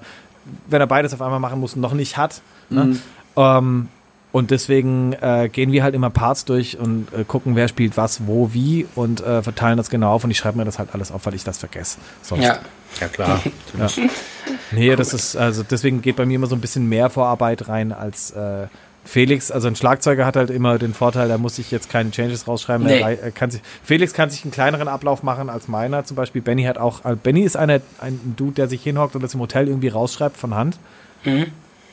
wenn er beides auf einmal machen muss, noch nicht hat. Ne? Mhm. Ähm, und deswegen äh, gehen wir halt immer Parts durch und äh, gucken, wer spielt was, wo, wie und äh, verteilen das genau auf und ich schreibe mir das halt alles auf, weil ich das vergesse. Sonst. Ja. ja, klar. ja. Nee, cool. das ist, also deswegen geht bei mir immer so ein bisschen mehr Vorarbeit rein als äh, Felix, also ein Schlagzeuger hat halt immer den Vorteil, da muss ich jetzt keine Changes rausschreiben. Nee. Er kann sich, Felix kann sich einen kleineren Ablauf machen als meiner. Zum Beispiel Benny hat auch, äh, Benny ist eine, ein Dude, der sich hinhockt und das im Hotel irgendwie rausschreibt von Hand mhm.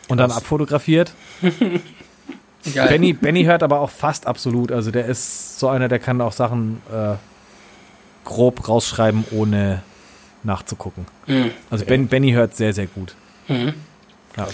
und dann abfotografiert. Benny, Benny hört aber auch fast absolut. Also der ist so einer, der kann auch Sachen äh, grob rausschreiben, ohne nachzugucken. Mhm. Also ben, Benny hört sehr, sehr gut. Mhm. Ja.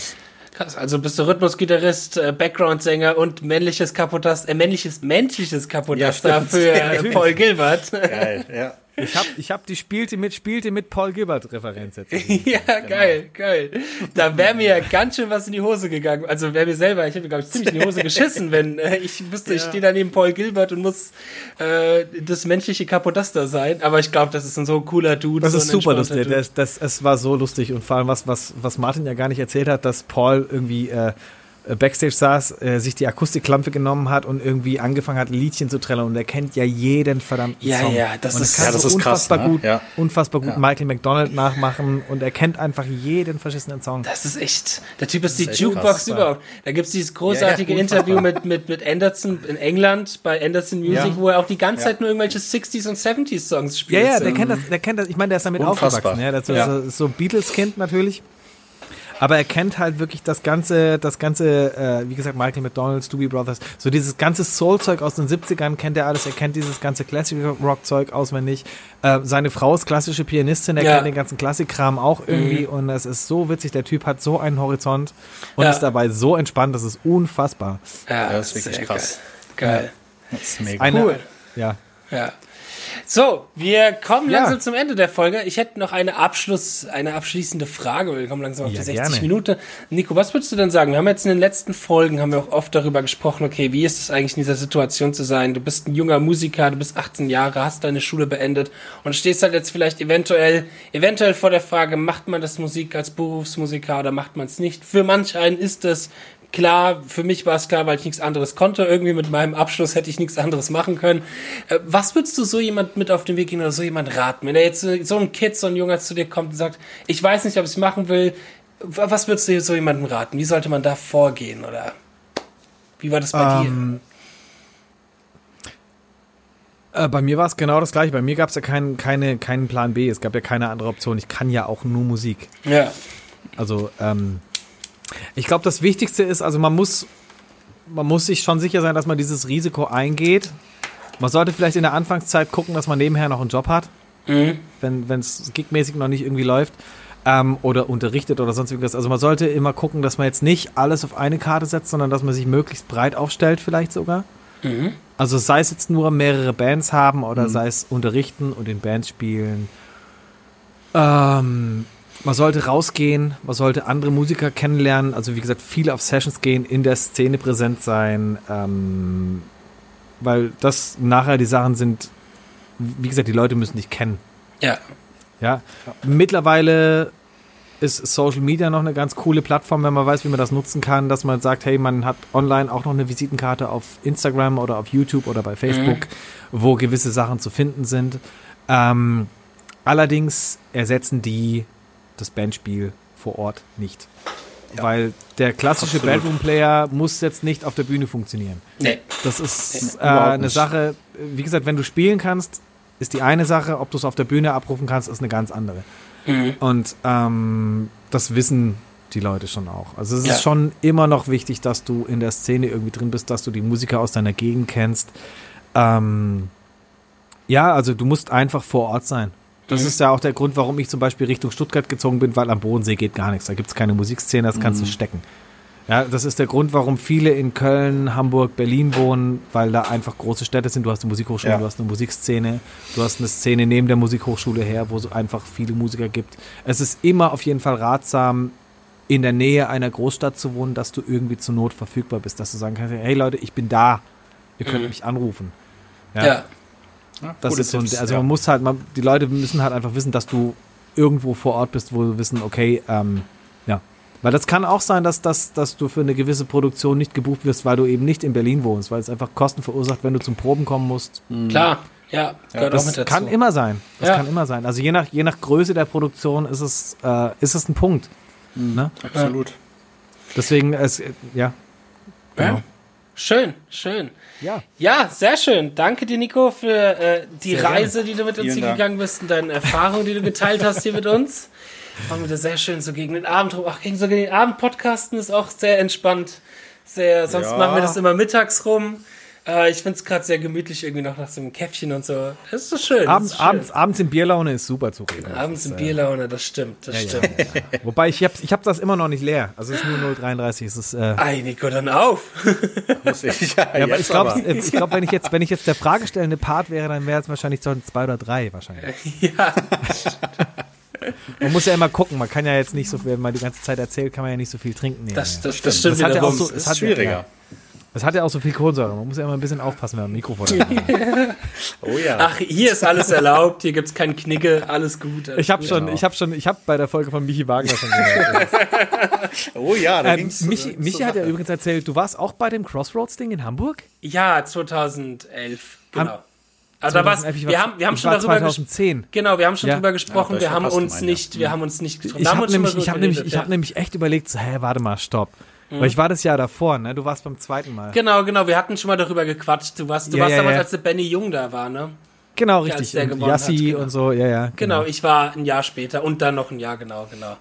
Krass, also bist du Rhythmusgitarrist, äh, Background-Sänger und männliches Kapotas, äh, männliches, menschliches Kapotaster ja, für äh, Paul Gilbert. Geil, ja. Ich hab, ich hab die spielte mit, spielte mit Paul Gilbert Referenz jetzt. ja, genau. geil, geil. Da wäre mir ganz schön was in die Hose gegangen. Also wäre mir selber, ich hätte, glaube ich, ziemlich in die Hose geschissen, wenn äh, ich wüsste, ja. ich stehe da neben Paul Gilbert und muss äh, das menschliche Kapotaster sein. Aber ich glaube, das ist ein so cooler Dude. Das so ist super lustig. Das, das, es war so lustig. Und vor allem, was, was, was Martin ja gar nicht erzählt hat, dass Paul irgendwie äh, Backstage saß, äh, sich die Akustikklampe genommen hat und irgendwie angefangen hat, Liedchen zu trällern. Und er kennt ja jeden verdammten ja, Song. Ja, das und ist, kann ja, das so ist unfassbar krass, gut, ne? ja. unfassbar gut ja. Michael McDonald nachmachen und er kennt einfach jeden verschissenen Song. Das ist echt, der Typ ist die ist Jukebox krass, überhaupt. Da gibt es dieses großartige Interview mit, mit, mit Anderson in England bei Anderson Music, wo er auch die ganze Zeit nur irgendwelche 60s und 70s Songs spielt. Ja, ja, der kennt das, der kennt das, ich meine, der ist damit unfassbar. aufgewachsen. Ja, das ist so, so Beatles-Kind natürlich. Aber er kennt halt wirklich das ganze, das ganze, äh, wie gesagt, Michael McDonald, Doobie Brothers, so dieses ganze Soul-Zeug aus den 70ern kennt er alles. Er kennt dieses ganze Classic-Rock-Zeug auswendig. Äh, seine Frau ist klassische Pianistin, er ja. kennt den ganzen Klassikkram auch irgendwie mhm. und es ist so witzig. Der Typ hat so einen Horizont und ja. ist dabei so entspannt, das ist unfassbar. Ja, das ist wirklich krass. Geil. geil. Das ist mega Eine, cool. Ja. Ja. So, wir kommen ja. langsam zum Ende der Folge. Ich hätte noch eine Abschluss, eine abschließende Frage. Wir kommen langsam auf ja, die 60 gerne. Minuten. Nico, was würdest du denn sagen? Wir haben jetzt in den letzten Folgen haben wir auch oft darüber gesprochen, okay, wie ist es eigentlich in dieser Situation zu sein? Du bist ein junger Musiker, du bist 18 Jahre, hast deine Schule beendet und stehst halt jetzt vielleicht eventuell, eventuell vor der Frage, macht man das Musik als Berufsmusiker oder macht man es nicht? Für manch einen ist es klar, für mich war es klar, weil ich nichts anderes konnte. Irgendwie mit meinem Abschluss hätte ich nichts anderes machen können. Äh, was würdest du so jemand mit auf den Weg gehen oder so jemand raten? Wenn er jetzt so ein Kid, so ein Junger zu dir kommt und sagt, ich weiß nicht, ob ich es machen will, was würdest du so jemandem raten? Wie sollte man da vorgehen oder wie war das bei ähm, dir? Äh, bei mir war es genau das gleiche. Bei mir gab es ja keinen, keine, keinen Plan B. Es gab ja keine andere Option. Ich kann ja auch nur Musik. Ja. Also, ähm, ich glaube, das Wichtigste ist, also man muss, man muss sich schon sicher sein, dass man dieses Risiko eingeht. Man sollte vielleicht in der Anfangszeit gucken, dass man nebenher noch einen Job hat, mhm. wenn es gigmäßig noch nicht irgendwie läuft. Ähm, oder unterrichtet oder sonst irgendwas. Also man sollte immer gucken, dass man jetzt nicht alles auf eine Karte setzt, sondern dass man sich möglichst breit aufstellt, vielleicht sogar. Mhm. Also sei es jetzt nur mehrere Bands haben oder mhm. sei es unterrichten und in Bands spielen. Ähm, man sollte rausgehen, man sollte andere Musiker kennenlernen, also wie gesagt, viel auf Sessions gehen, in der Szene präsent sein, ähm, weil das nachher die Sachen sind, wie gesagt, die Leute müssen dich kennen. Ja. Ja. Mittlerweile ist Social Media noch eine ganz coole Plattform, wenn man weiß, wie man das nutzen kann, dass man sagt, hey, man hat online auch noch eine Visitenkarte auf Instagram oder auf YouTube oder bei Facebook, mhm. wo gewisse Sachen zu finden sind. Ähm, Allerdings ersetzen die das Bandspiel vor Ort nicht. Ja. Weil der klassische Bedroom-Player muss jetzt nicht auf der Bühne funktionieren. Nee. Das ist nee, äh, eine Sache, wie gesagt, wenn du spielen kannst, ist die eine Sache, ob du es auf der Bühne abrufen kannst, ist eine ganz andere. Mhm. Und ähm, das wissen die Leute schon auch. Also es ja. ist schon immer noch wichtig, dass du in der Szene irgendwie drin bist, dass du die Musiker aus deiner Gegend kennst. Ähm, ja, also du musst einfach vor Ort sein. Das mhm. ist ja auch der Grund, warum ich zum Beispiel Richtung Stuttgart gezogen bin, weil am Bodensee geht gar nichts. Da gibt es keine Musikszene, das kannst mhm. du stecken. Ja, das ist der Grund, warum viele in Köln, Hamburg, Berlin wohnen, weil da einfach große Städte sind. Du hast eine Musikhochschule, ja. du hast eine Musikszene, du hast eine Szene neben der Musikhochschule her, wo es einfach viele Musiker gibt. Es ist immer auf jeden Fall ratsam, in der Nähe einer Großstadt zu wohnen, dass du irgendwie zur Not verfügbar bist, dass du sagen kannst, hey Leute, ich bin da, ihr könnt mhm. mich anrufen. Ja. ja. Das ist so, Tipps, also man muss halt, man, die Leute müssen halt einfach wissen, dass du irgendwo vor Ort bist, wo du wissen, okay, ähm, ja. Weil das kann auch sein, dass, dass, dass du für eine gewisse Produktion nicht gebucht wirst, weil du eben nicht in Berlin wohnst, weil es einfach Kosten verursacht, wenn du zum Proben kommen musst. Mhm. Klar, ja, gehört das auch mit dazu. kann immer sein. Das ja. kann immer sein. Also je nach, je nach Größe der Produktion ist es, äh, ist es ein Punkt. Mhm, ne? Absolut. Deswegen, es, ja. Genau. Schön, schön. Ja. Ja, sehr schön. Danke dir, Nico, für äh, die sehr Reise, gerne. die du mit uns hier gegangen bist und deine Erfahrungen, die du geteilt hast hier mit uns. War wieder sehr schön, so gegen den Abend rum. Ach, gegen so gegen den Abend podcasten ist auch sehr entspannt. Sehr, sonst ja. machen wir das immer mittags rum. Äh, ich finde es gerade sehr gemütlich, irgendwie noch nach so einem Käffchen und so. Das ist so schön. Abend, ist schön. Abends, abends in Bierlaune ist super zu reden. Abends in äh, Bierlaune, das stimmt, das ja, stimmt. Ja, ja. Wobei, ich habe ich hab das immer noch nicht leer. Also es ist nur 0,33. Es ist, äh, Ei, Nico, dann auf. Muss ich, ja, aber ich glaube, glaub, wenn, ich jetzt, wenn ich jetzt der fragestellende Part wäre, dann wäre es wahrscheinlich so zwei oder drei wahrscheinlich. Ja, Man muss ja immer gucken, man kann ja jetzt nicht so viel, wenn man die ganze Zeit erzählt, kann man ja nicht so viel trinken. Das, das, das, stimmt. Das hat ja auch so, es hat schwieriger. Es hat ja auch so viel Kohlensäure. Man muss ja immer ein bisschen aufpassen, wenn man ein Mikrofon hat. oh ja. Ach, hier ist alles erlaubt. Hier gibt es keinen Knicke. Alles gut. Alles ich habe schon, ich habe schon, ich habe bei der Folge von Michi Wagner schon gehört. oh ja, da ähm, ging's, Michi, äh, Michi hat ja übrigens erzählt, du warst auch bei dem Crossroads-Ding in Hamburg? Ja, 2011. Genau. Also da war's, wir haben, wir haben schon darüber 2010. Genau, wir haben schon ja. darüber gesprochen. Ja, wir haben uns nicht, wir haben uns nicht getroffen. Ich habe nämlich, ich habe nämlich, ich habe nämlich echt überlegt, so, hä, warte mal, stopp. Mhm. Weil ich war das Jahr davor, ne? Du warst beim zweiten Mal. Genau, genau. Wir hatten schon mal darüber gequatscht. Du warst, du ja, warst ja, damals, ja. als der Benny Jung da war, ne? Genau, richtig. Und Yassi genau. und so, ja, ja. Genau. genau. ich war ein Jahr später und dann noch ein Jahr, genau, genau.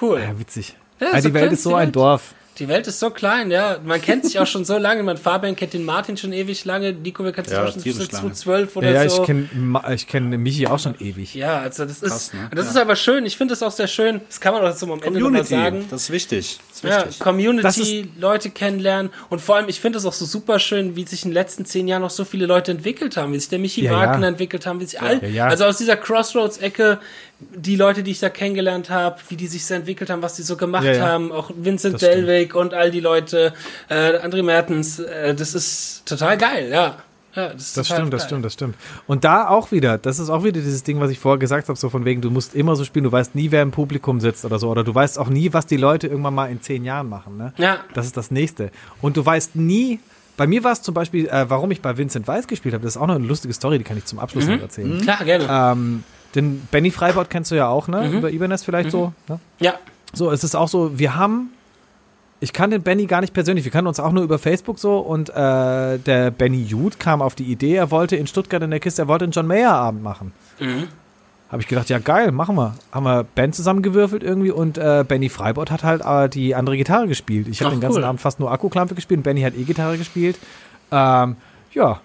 Cool. Ja, witzig. Ja, also die Welt ist so ein Dorf. Die Welt ist so klein, ja. Man kennt sich auch schon so lange. Mein Fabian kennt den Martin schon ewig lange. Nico, wir kennen sich ja, auch schon seit 2012 oder ja, ja, so. Ja, ich kenne kenn Michi auch schon ewig. Ja, also das Krass, ist, ne? das ja. ist aber schön. Ich finde das auch sehr schön. Das kann man auch so am Ende nochmal sagen. Das ist wichtig. Das ist wichtig. Ja, Community, Leute kennenlernen. Und vor allem, ich finde es auch so super schön, wie sich in den letzten zehn Jahren noch so viele Leute entwickelt haben. Wie sich der Michi Wagner entwickelt haben. Wie sich all, also aus dieser Crossroads-Ecke die Leute, die ich da kennengelernt habe, wie die sich so entwickelt haben, was die so gemacht ja, ja. haben, auch Vincent Delwig und all die Leute, äh, André Mertens, äh, das ist total geil, ja. Ja, das, das stimmt, geil. das stimmt, das stimmt. Und da auch wieder, das ist auch wieder dieses Ding, was ich vorher gesagt habe, so von wegen, du musst immer so spielen, du weißt nie, wer im Publikum sitzt oder so, oder du weißt auch nie, was die Leute irgendwann mal in zehn Jahren machen, ne? Ja. Das ist das Nächste. Und du weißt nie, bei mir war es zum Beispiel, äh, warum ich bei Vincent Weiss gespielt habe, das ist auch noch eine lustige Story, die kann ich zum Abschluss mhm. noch erzählen. Klar, gerne. Ähm, den Benny Freibord kennst du ja auch, ne? Mhm. Über Ibanez vielleicht mhm. so. Ne? Ja. So, es ist auch so, wir haben, ich kann den Benny gar nicht persönlich, wir kannten uns auch nur über Facebook so und äh, der Benny Jude kam auf die Idee, er wollte in Stuttgart in der Kiste, er wollte einen John Mayer Abend machen. Mhm. Habe ich gedacht, ja geil, machen wir. Haben wir Band zusammengewürfelt irgendwie und äh, Benny Freibord hat halt äh, die andere Gitarre gespielt. Ich habe den ganzen cool. Abend fast nur Akkuklampe gespielt und Benny hat E-Gitarre gespielt. Ähm, ja,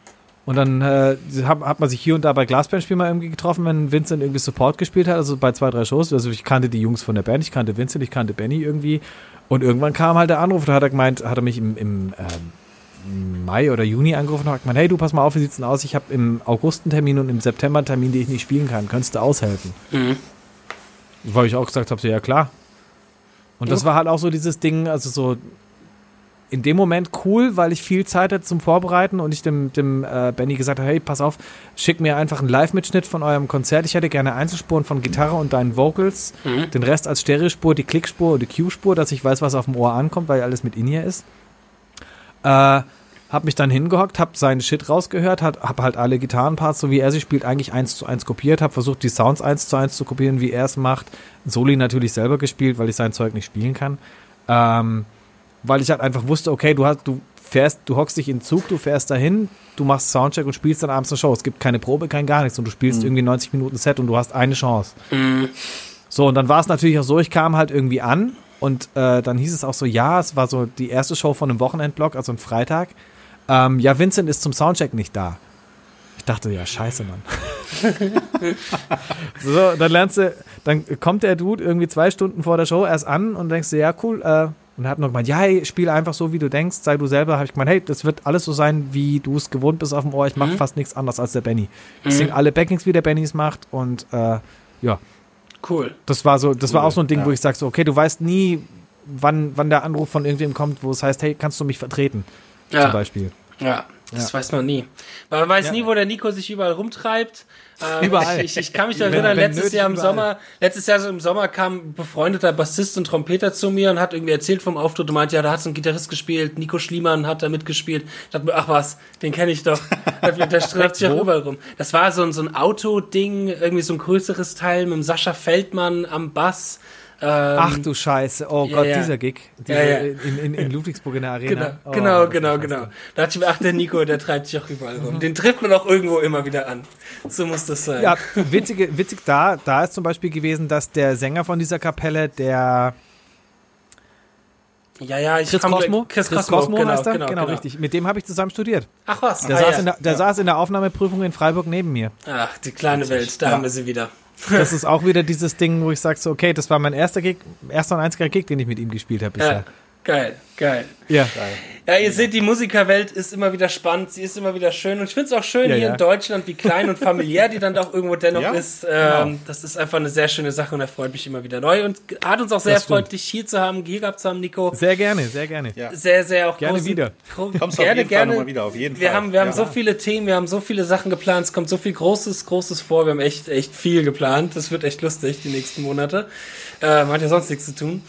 und dann äh, hat, hat man sich hier und da bei Glasbandspiel mal irgendwie getroffen, wenn Vincent irgendwie Support gespielt hat, also bei zwei, drei Shows. Also ich kannte die Jungs von der Band, ich kannte Vincent, ich kannte Benny irgendwie. Und irgendwann kam halt der Anruf, da hat er gemeint, hat er mich im, im ähm, Mai oder Juni angerufen und hat gemeint, hey du, pass mal auf, wie sieht's denn aus? Ich habe im August einen Termin und im September einen Termin, den ich nicht spielen kann. Könntest du aushelfen? Mhm. Weil ich auch gesagt habe, so, ja klar. Und das war halt auch so dieses Ding, also so, in dem Moment cool, weil ich viel Zeit hatte zum Vorbereiten und ich dem, dem äh, Benny gesagt habe, hey, pass auf, schick mir einfach einen Live-Mitschnitt von eurem Konzert. Ich hätte gerne Einzelspuren von Gitarre und deinen Vocals, mhm. den Rest als Stereospur, die Klickspur und die Cue-Spur, dass ich weiß, was auf dem Ohr ankommt, weil alles mit In-Ear ist. Äh, hab mich dann hingehockt, hab seinen Shit rausgehört, hat, hab halt alle Gitarrenparts, so wie er sie spielt, eigentlich eins zu eins kopiert, hab versucht, die Sounds eins zu eins zu kopieren, wie er es macht. Soli natürlich selber gespielt, weil ich sein Zeug nicht spielen kann. Ähm, weil ich halt einfach wusste, okay, du hast, du fährst, du hockst dich in den Zug, du fährst dahin, du machst Soundcheck und spielst dann abends eine Show. Es gibt keine Probe, kein gar nichts und du spielst mhm. irgendwie 90 Minuten Set und du hast eine Chance. Mhm. So, und dann war es natürlich auch so, ich kam halt irgendwie an und äh, dann hieß es auch so, ja, es war so die erste Show von einem Wochenendblock, also ein Freitag. Ähm, ja, Vincent ist zum Soundcheck nicht da. Ich dachte, ja, scheiße, Mann. so, dann lernst du, dann kommt der Dude irgendwie zwei Stunden vor der Show erst an und denkst du, ja, cool, äh, und er hat noch gemeint, ja, hey, spiel einfach so, wie du denkst, sei du selber. Habe ich gemeint, hey, das wird alles so sein, wie du es gewohnt bist auf dem Ohr. Ich mache mhm. fast nichts anderes als der Benny. Ich mhm. singe alle Backings, wie der Benny es macht und äh, ja. Cool. Das war so, das cool. war auch so ein Ding, ja. wo ich sage so, okay, du weißt nie, wann, wann der Anruf von irgendwem kommt, wo es heißt, hey, kannst du mich vertreten? Ja. Zum Beispiel. Ja, das ja. weiß man nie. Man weiß ja. nie, wo der Nico sich überall rumtreibt. Ähm, überall. Ich, ich, kann mich erinnern, wenn, wenn letztes Jahr im überall. Sommer, letztes Jahr so im Sommer kam ein befreundeter Bassist und Trompeter zu mir und hat irgendwie erzählt vom Auftritt und meinte, ja, da hat so ein Gitarrist gespielt, Nico Schliemann hat da mitgespielt. Ich dachte mir, ach was, den kenne ich doch. der streift sich auch überall rum. Das war so ein, so ein Autoding, irgendwie so ein größeres Teil mit dem Sascha Feldmann am Bass. Ähm, Ach du Scheiße, oh ja, Gott, ja. dieser Gig. Diese, ja, in, in, in, Ludwigsburg in der Arena. Genau, oh, genau, genau. genau. Da dachte ich mir, ach, der Nico, der treibt sich auch überall rum. Den trifft man auch irgendwo immer wieder an. So muss das sein. Ja, witzig, witzig da, da ist zum Beispiel gewesen, dass der Sänger von dieser Kapelle, der ja, ja, ich Chris Cosmo, Chris, Chris Cosmo, Cosmo genau, heißt er? Genau, genau, genau, richtig. Mit dem habe ich zusammen studiert. Ach was. Der, ah, saß, in der, der saß in der Aufnahmeprüfung in Freiburg neben mir. Ach, die kleine Welt, da haben wir sie wieder. Das ist auch wieder dieses Ding, wo ich sage so, okay, das war mein erster Gig, erster und einziger Gig, den ich mit ihm gespielt habe bisher. Ja, geil, geil. Ja. Geil. Ja, ihr seht, die Musikerwelt ist immer wieder spannend, sie ist immer wieder schön und ich finde es auch schön ja, hier ja. in Deutschland, wie klein und familiär die dann doch irgendwo dennoch ja, ist. Ähm, genau. Das ist einfach eine sehr schöne Sache und er freut mich immer wieder neu und hat uns auch sehr erfreut, dich hier zu haben, hier gehabt zu haben, Nico. Sehr gerne, sehr gerne. Sehr, sehr auch gerne großen, wieder. Kommst gerne, auf jeden gerne. Fall wieder, auf jeden wir Fall. Haben, wir haben so viele Themen, wir haben so viele Sachen geplant, es kommt so viel Großes, Großes vor, wir haben echt, echt viel geplant. Das wird echt lustig, die nächsten Monate. Ähm, hat ja sonst nichts zu tun.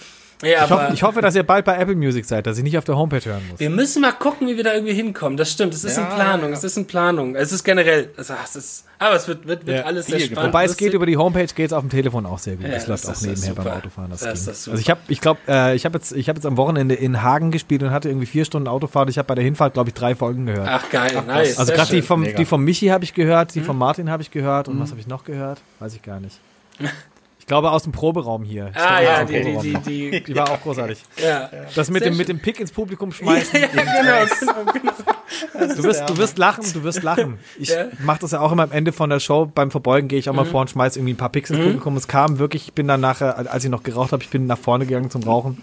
Ja, ich, hoffe, ich, hoffe, dass ihr bald bei Apple Music seid, dass ich nicht auf der Homepage hören muss. Wir müssen mal gucken, wie wir da irgendwie hinkommen. Das stimmt, es ist ja, in Planung, ja. es ist in Planung. Es ist generell, also, es ist, aber es wird, wird, wird ja. alles sehr spannend. Wobei es geht über die Homepage, geht es auf dem Telefon auch sehr gut. das läuft auch nebenher beim Autofahren. Das das das also ich habe, ich glaube, äh, ich habe jetzt, ich habe jetzt am Wochenende in Hagen gespielt und hatte irgendwie vier Stunden Autofahrt. Ich habe bei der Hinfahrt, glaube ich, drei Folgen gehört. Ach geil, Ach, nice. Also gerade die vom, die vom Michi habe ich gehört, die mhm. von Martin habe ich gehört und mhm. was habe ich noch gehört? Weiß ich gar nicht. Ich glaube aus dem Proberaum hier. Ah ja, die, die, die, die, war auch großartig. Ja. Das mit dem, mit dem Pick ins Publikum schmeißen. Ja, genau, genau, genau. Du wirst, du wirst lachen, du wirst lachen. Ich mache das ja auch immer am Ende von der Show. Beim Verbeugen gehe ich auch mal mhm. vor und schmeiße irgendwie ein paar Picks ins mhm. Publikum. Es kam wirklich, ich bin dann nachher, als ich noch geraucht habe, ich bin nach vorne gegangen zum Rauchen.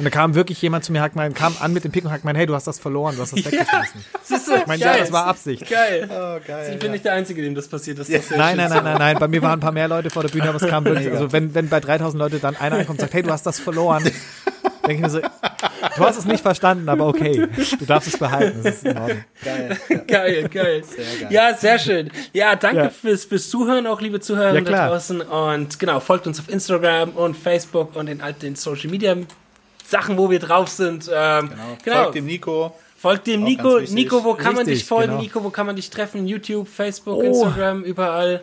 Und da kam wirklich jemand zu mir, hat mein, kam an mit dem Pick und hat gemeint, hey, du hast das verloren, du hast das weggeschmissen. Ja, du, ich meine, ja, das war Absicht. Geil. Oh, geil. Ich bin ja. nicht der Einzige, dem das passiert ist. Das nein, nein, nein, nein, nein. Bei mir waren ein paar mehr Leute vor der Bühne, aber es kam wirklich, also wenn, wenn bei 3000 Leute dann einer ankommt und sagt, hey, du hast das verloren, denke ich mir so, du hast es nicht verstanden, aber okay, du darfst es behalten, das ist in Ordnung. Geil. geil, geil. Sehr geil. Ja, sehr schön. Ja, danke ja. Fürs, fürs Zuhören auch, liebe Zuhörer ja, da draußen. Und genau, folgt uns auf Instagram und Facebook und in all den Social Media Sachen, wo wir drauf sind. Ähm, genau. genau. Folgt dem Nico. Folgt dem Nico. Nico, wo kann Richtig, man dich folgen? Genau. Nico, wo kann man dich treffen? YouTube, Facebook, oh. Instagram, überall.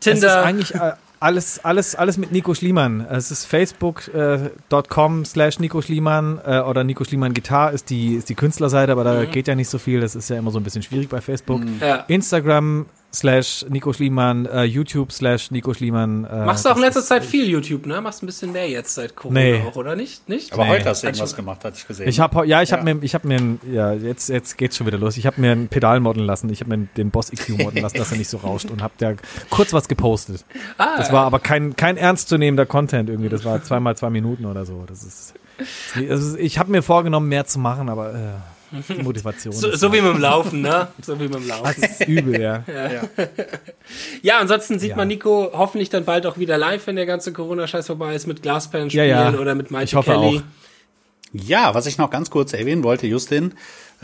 Tinder. Das ist eigentlich äh, alles, alles, alles mit Nico Schliemann. Es ist facebook.com äh, slash Nico Schliemann äh, oder Nico Schliemann Gitarre ist die, ist die Künstlerseite, aber da mhm. geht ja nicht so viel. Das ist ja immer so ein bisschen schwierig bei Facebook. Mhm. Ja. Instagram slash Nico Schliemann, äh, YouTube slash Nico Schliemann. Äh, Machst du auch in letzter Zeit viel YouTube, ne? Machst ein bisschen mehr jetzt seit Corona nee. auch, oder nicht? nicht? Aber nee. heute hast du irgendwas gemacht, hatte ich gesehen. Ich habe ja, ich ja. habe mir, ich habe mir, ja, jetzt jetzt geht's schon wieder los. Ich habe mir ein Pedal modden lassen. Ich habe mir den Boss EQ modden lassen, dass er nicht so rauscht und habe da kurz was gepostet. Ah, das war aber kein kein ernstzunehmender Content irgendwie. Das war zweimal zwei Minuten oder so. Das ist, das ist ich habe mir vorgenommen, mehr zu machen, aber äh, die Motivation. so, so wie mit dem Laufen, ne? So wie mit dem Laufen. Das ist übel, ja. ja. Ja, ja ansonsten sieht ja. man Nico hoffentlich dann bald auch wieder live, wenn der ganze Corona-Scheiß vorbei ist, mit Glasperlen spielen ja, oder mit Michael ich hoffe Kelly. Auch. Ja, was ich noch ganz kurz erwähnen wollte, Justin,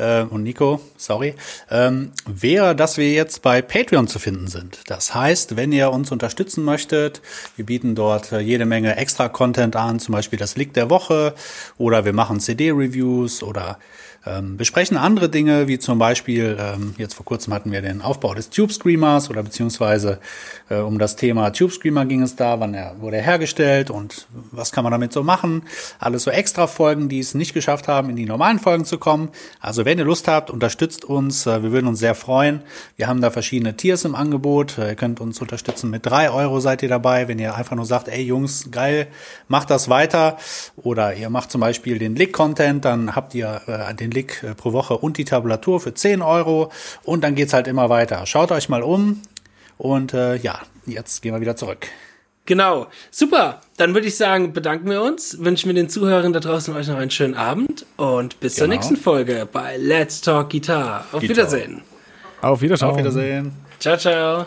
äh, und Nico, sorry, ähm, wäre, dass wir jetzt bei Patreon zu finden sind. Das heißt, wenn ihr uns unterstützen möchtet, wir bieten dort äh, jede Menge extra Content an, zum Beispiel das Lick der Woche oder wir machen CD-Reviews oder ähm, besprechen andere Dinge, wie zum Beispiel, ähm, jetzt vor kurzem hatten wir den Aufbau des Tube Screamers oder beziehungsweise äh, um das Thema Tube Screamer ging es da, wann er wurde er hergestellt und was kann man damit so machen. Alles so extra Folgen, die es nicht geschafft haben, in die normalen Folgen zu kommen. Also wenn ihr Lust habt, unterstützt uns. Äh, wir würden uns sehr freuen. Wir haben da verschiedene Tiers im Angebot. Äh, ihr könnt uns unterstützen. Mit drei Euro seid ihr dabei. Wenn ihr einfach nur sagt, ey Jungs, geil, macht das weiter. Oder ihr macht zum Beispiel den Lick-Content, dann habt ihr äh, den Lick äh, pro Woche und die Tabulatur für 10 Euro. Und dann geht's halt immer weiter. Schaut euch mal um. Und äh, ja, jetzt gehen wir wieder zurück. Genau. Super. Dann würde ich sagen, bedanken wir uns, wünschen wir den Zuhörern da draußen euch noch einen schönen Abend und bis genau. zur nächsten Folge bei Let's Talk Guitar. Auf Guitar. Wiedersehen. Auf Wiedersehen. Auf Wiedersehen. Ciao, ciao.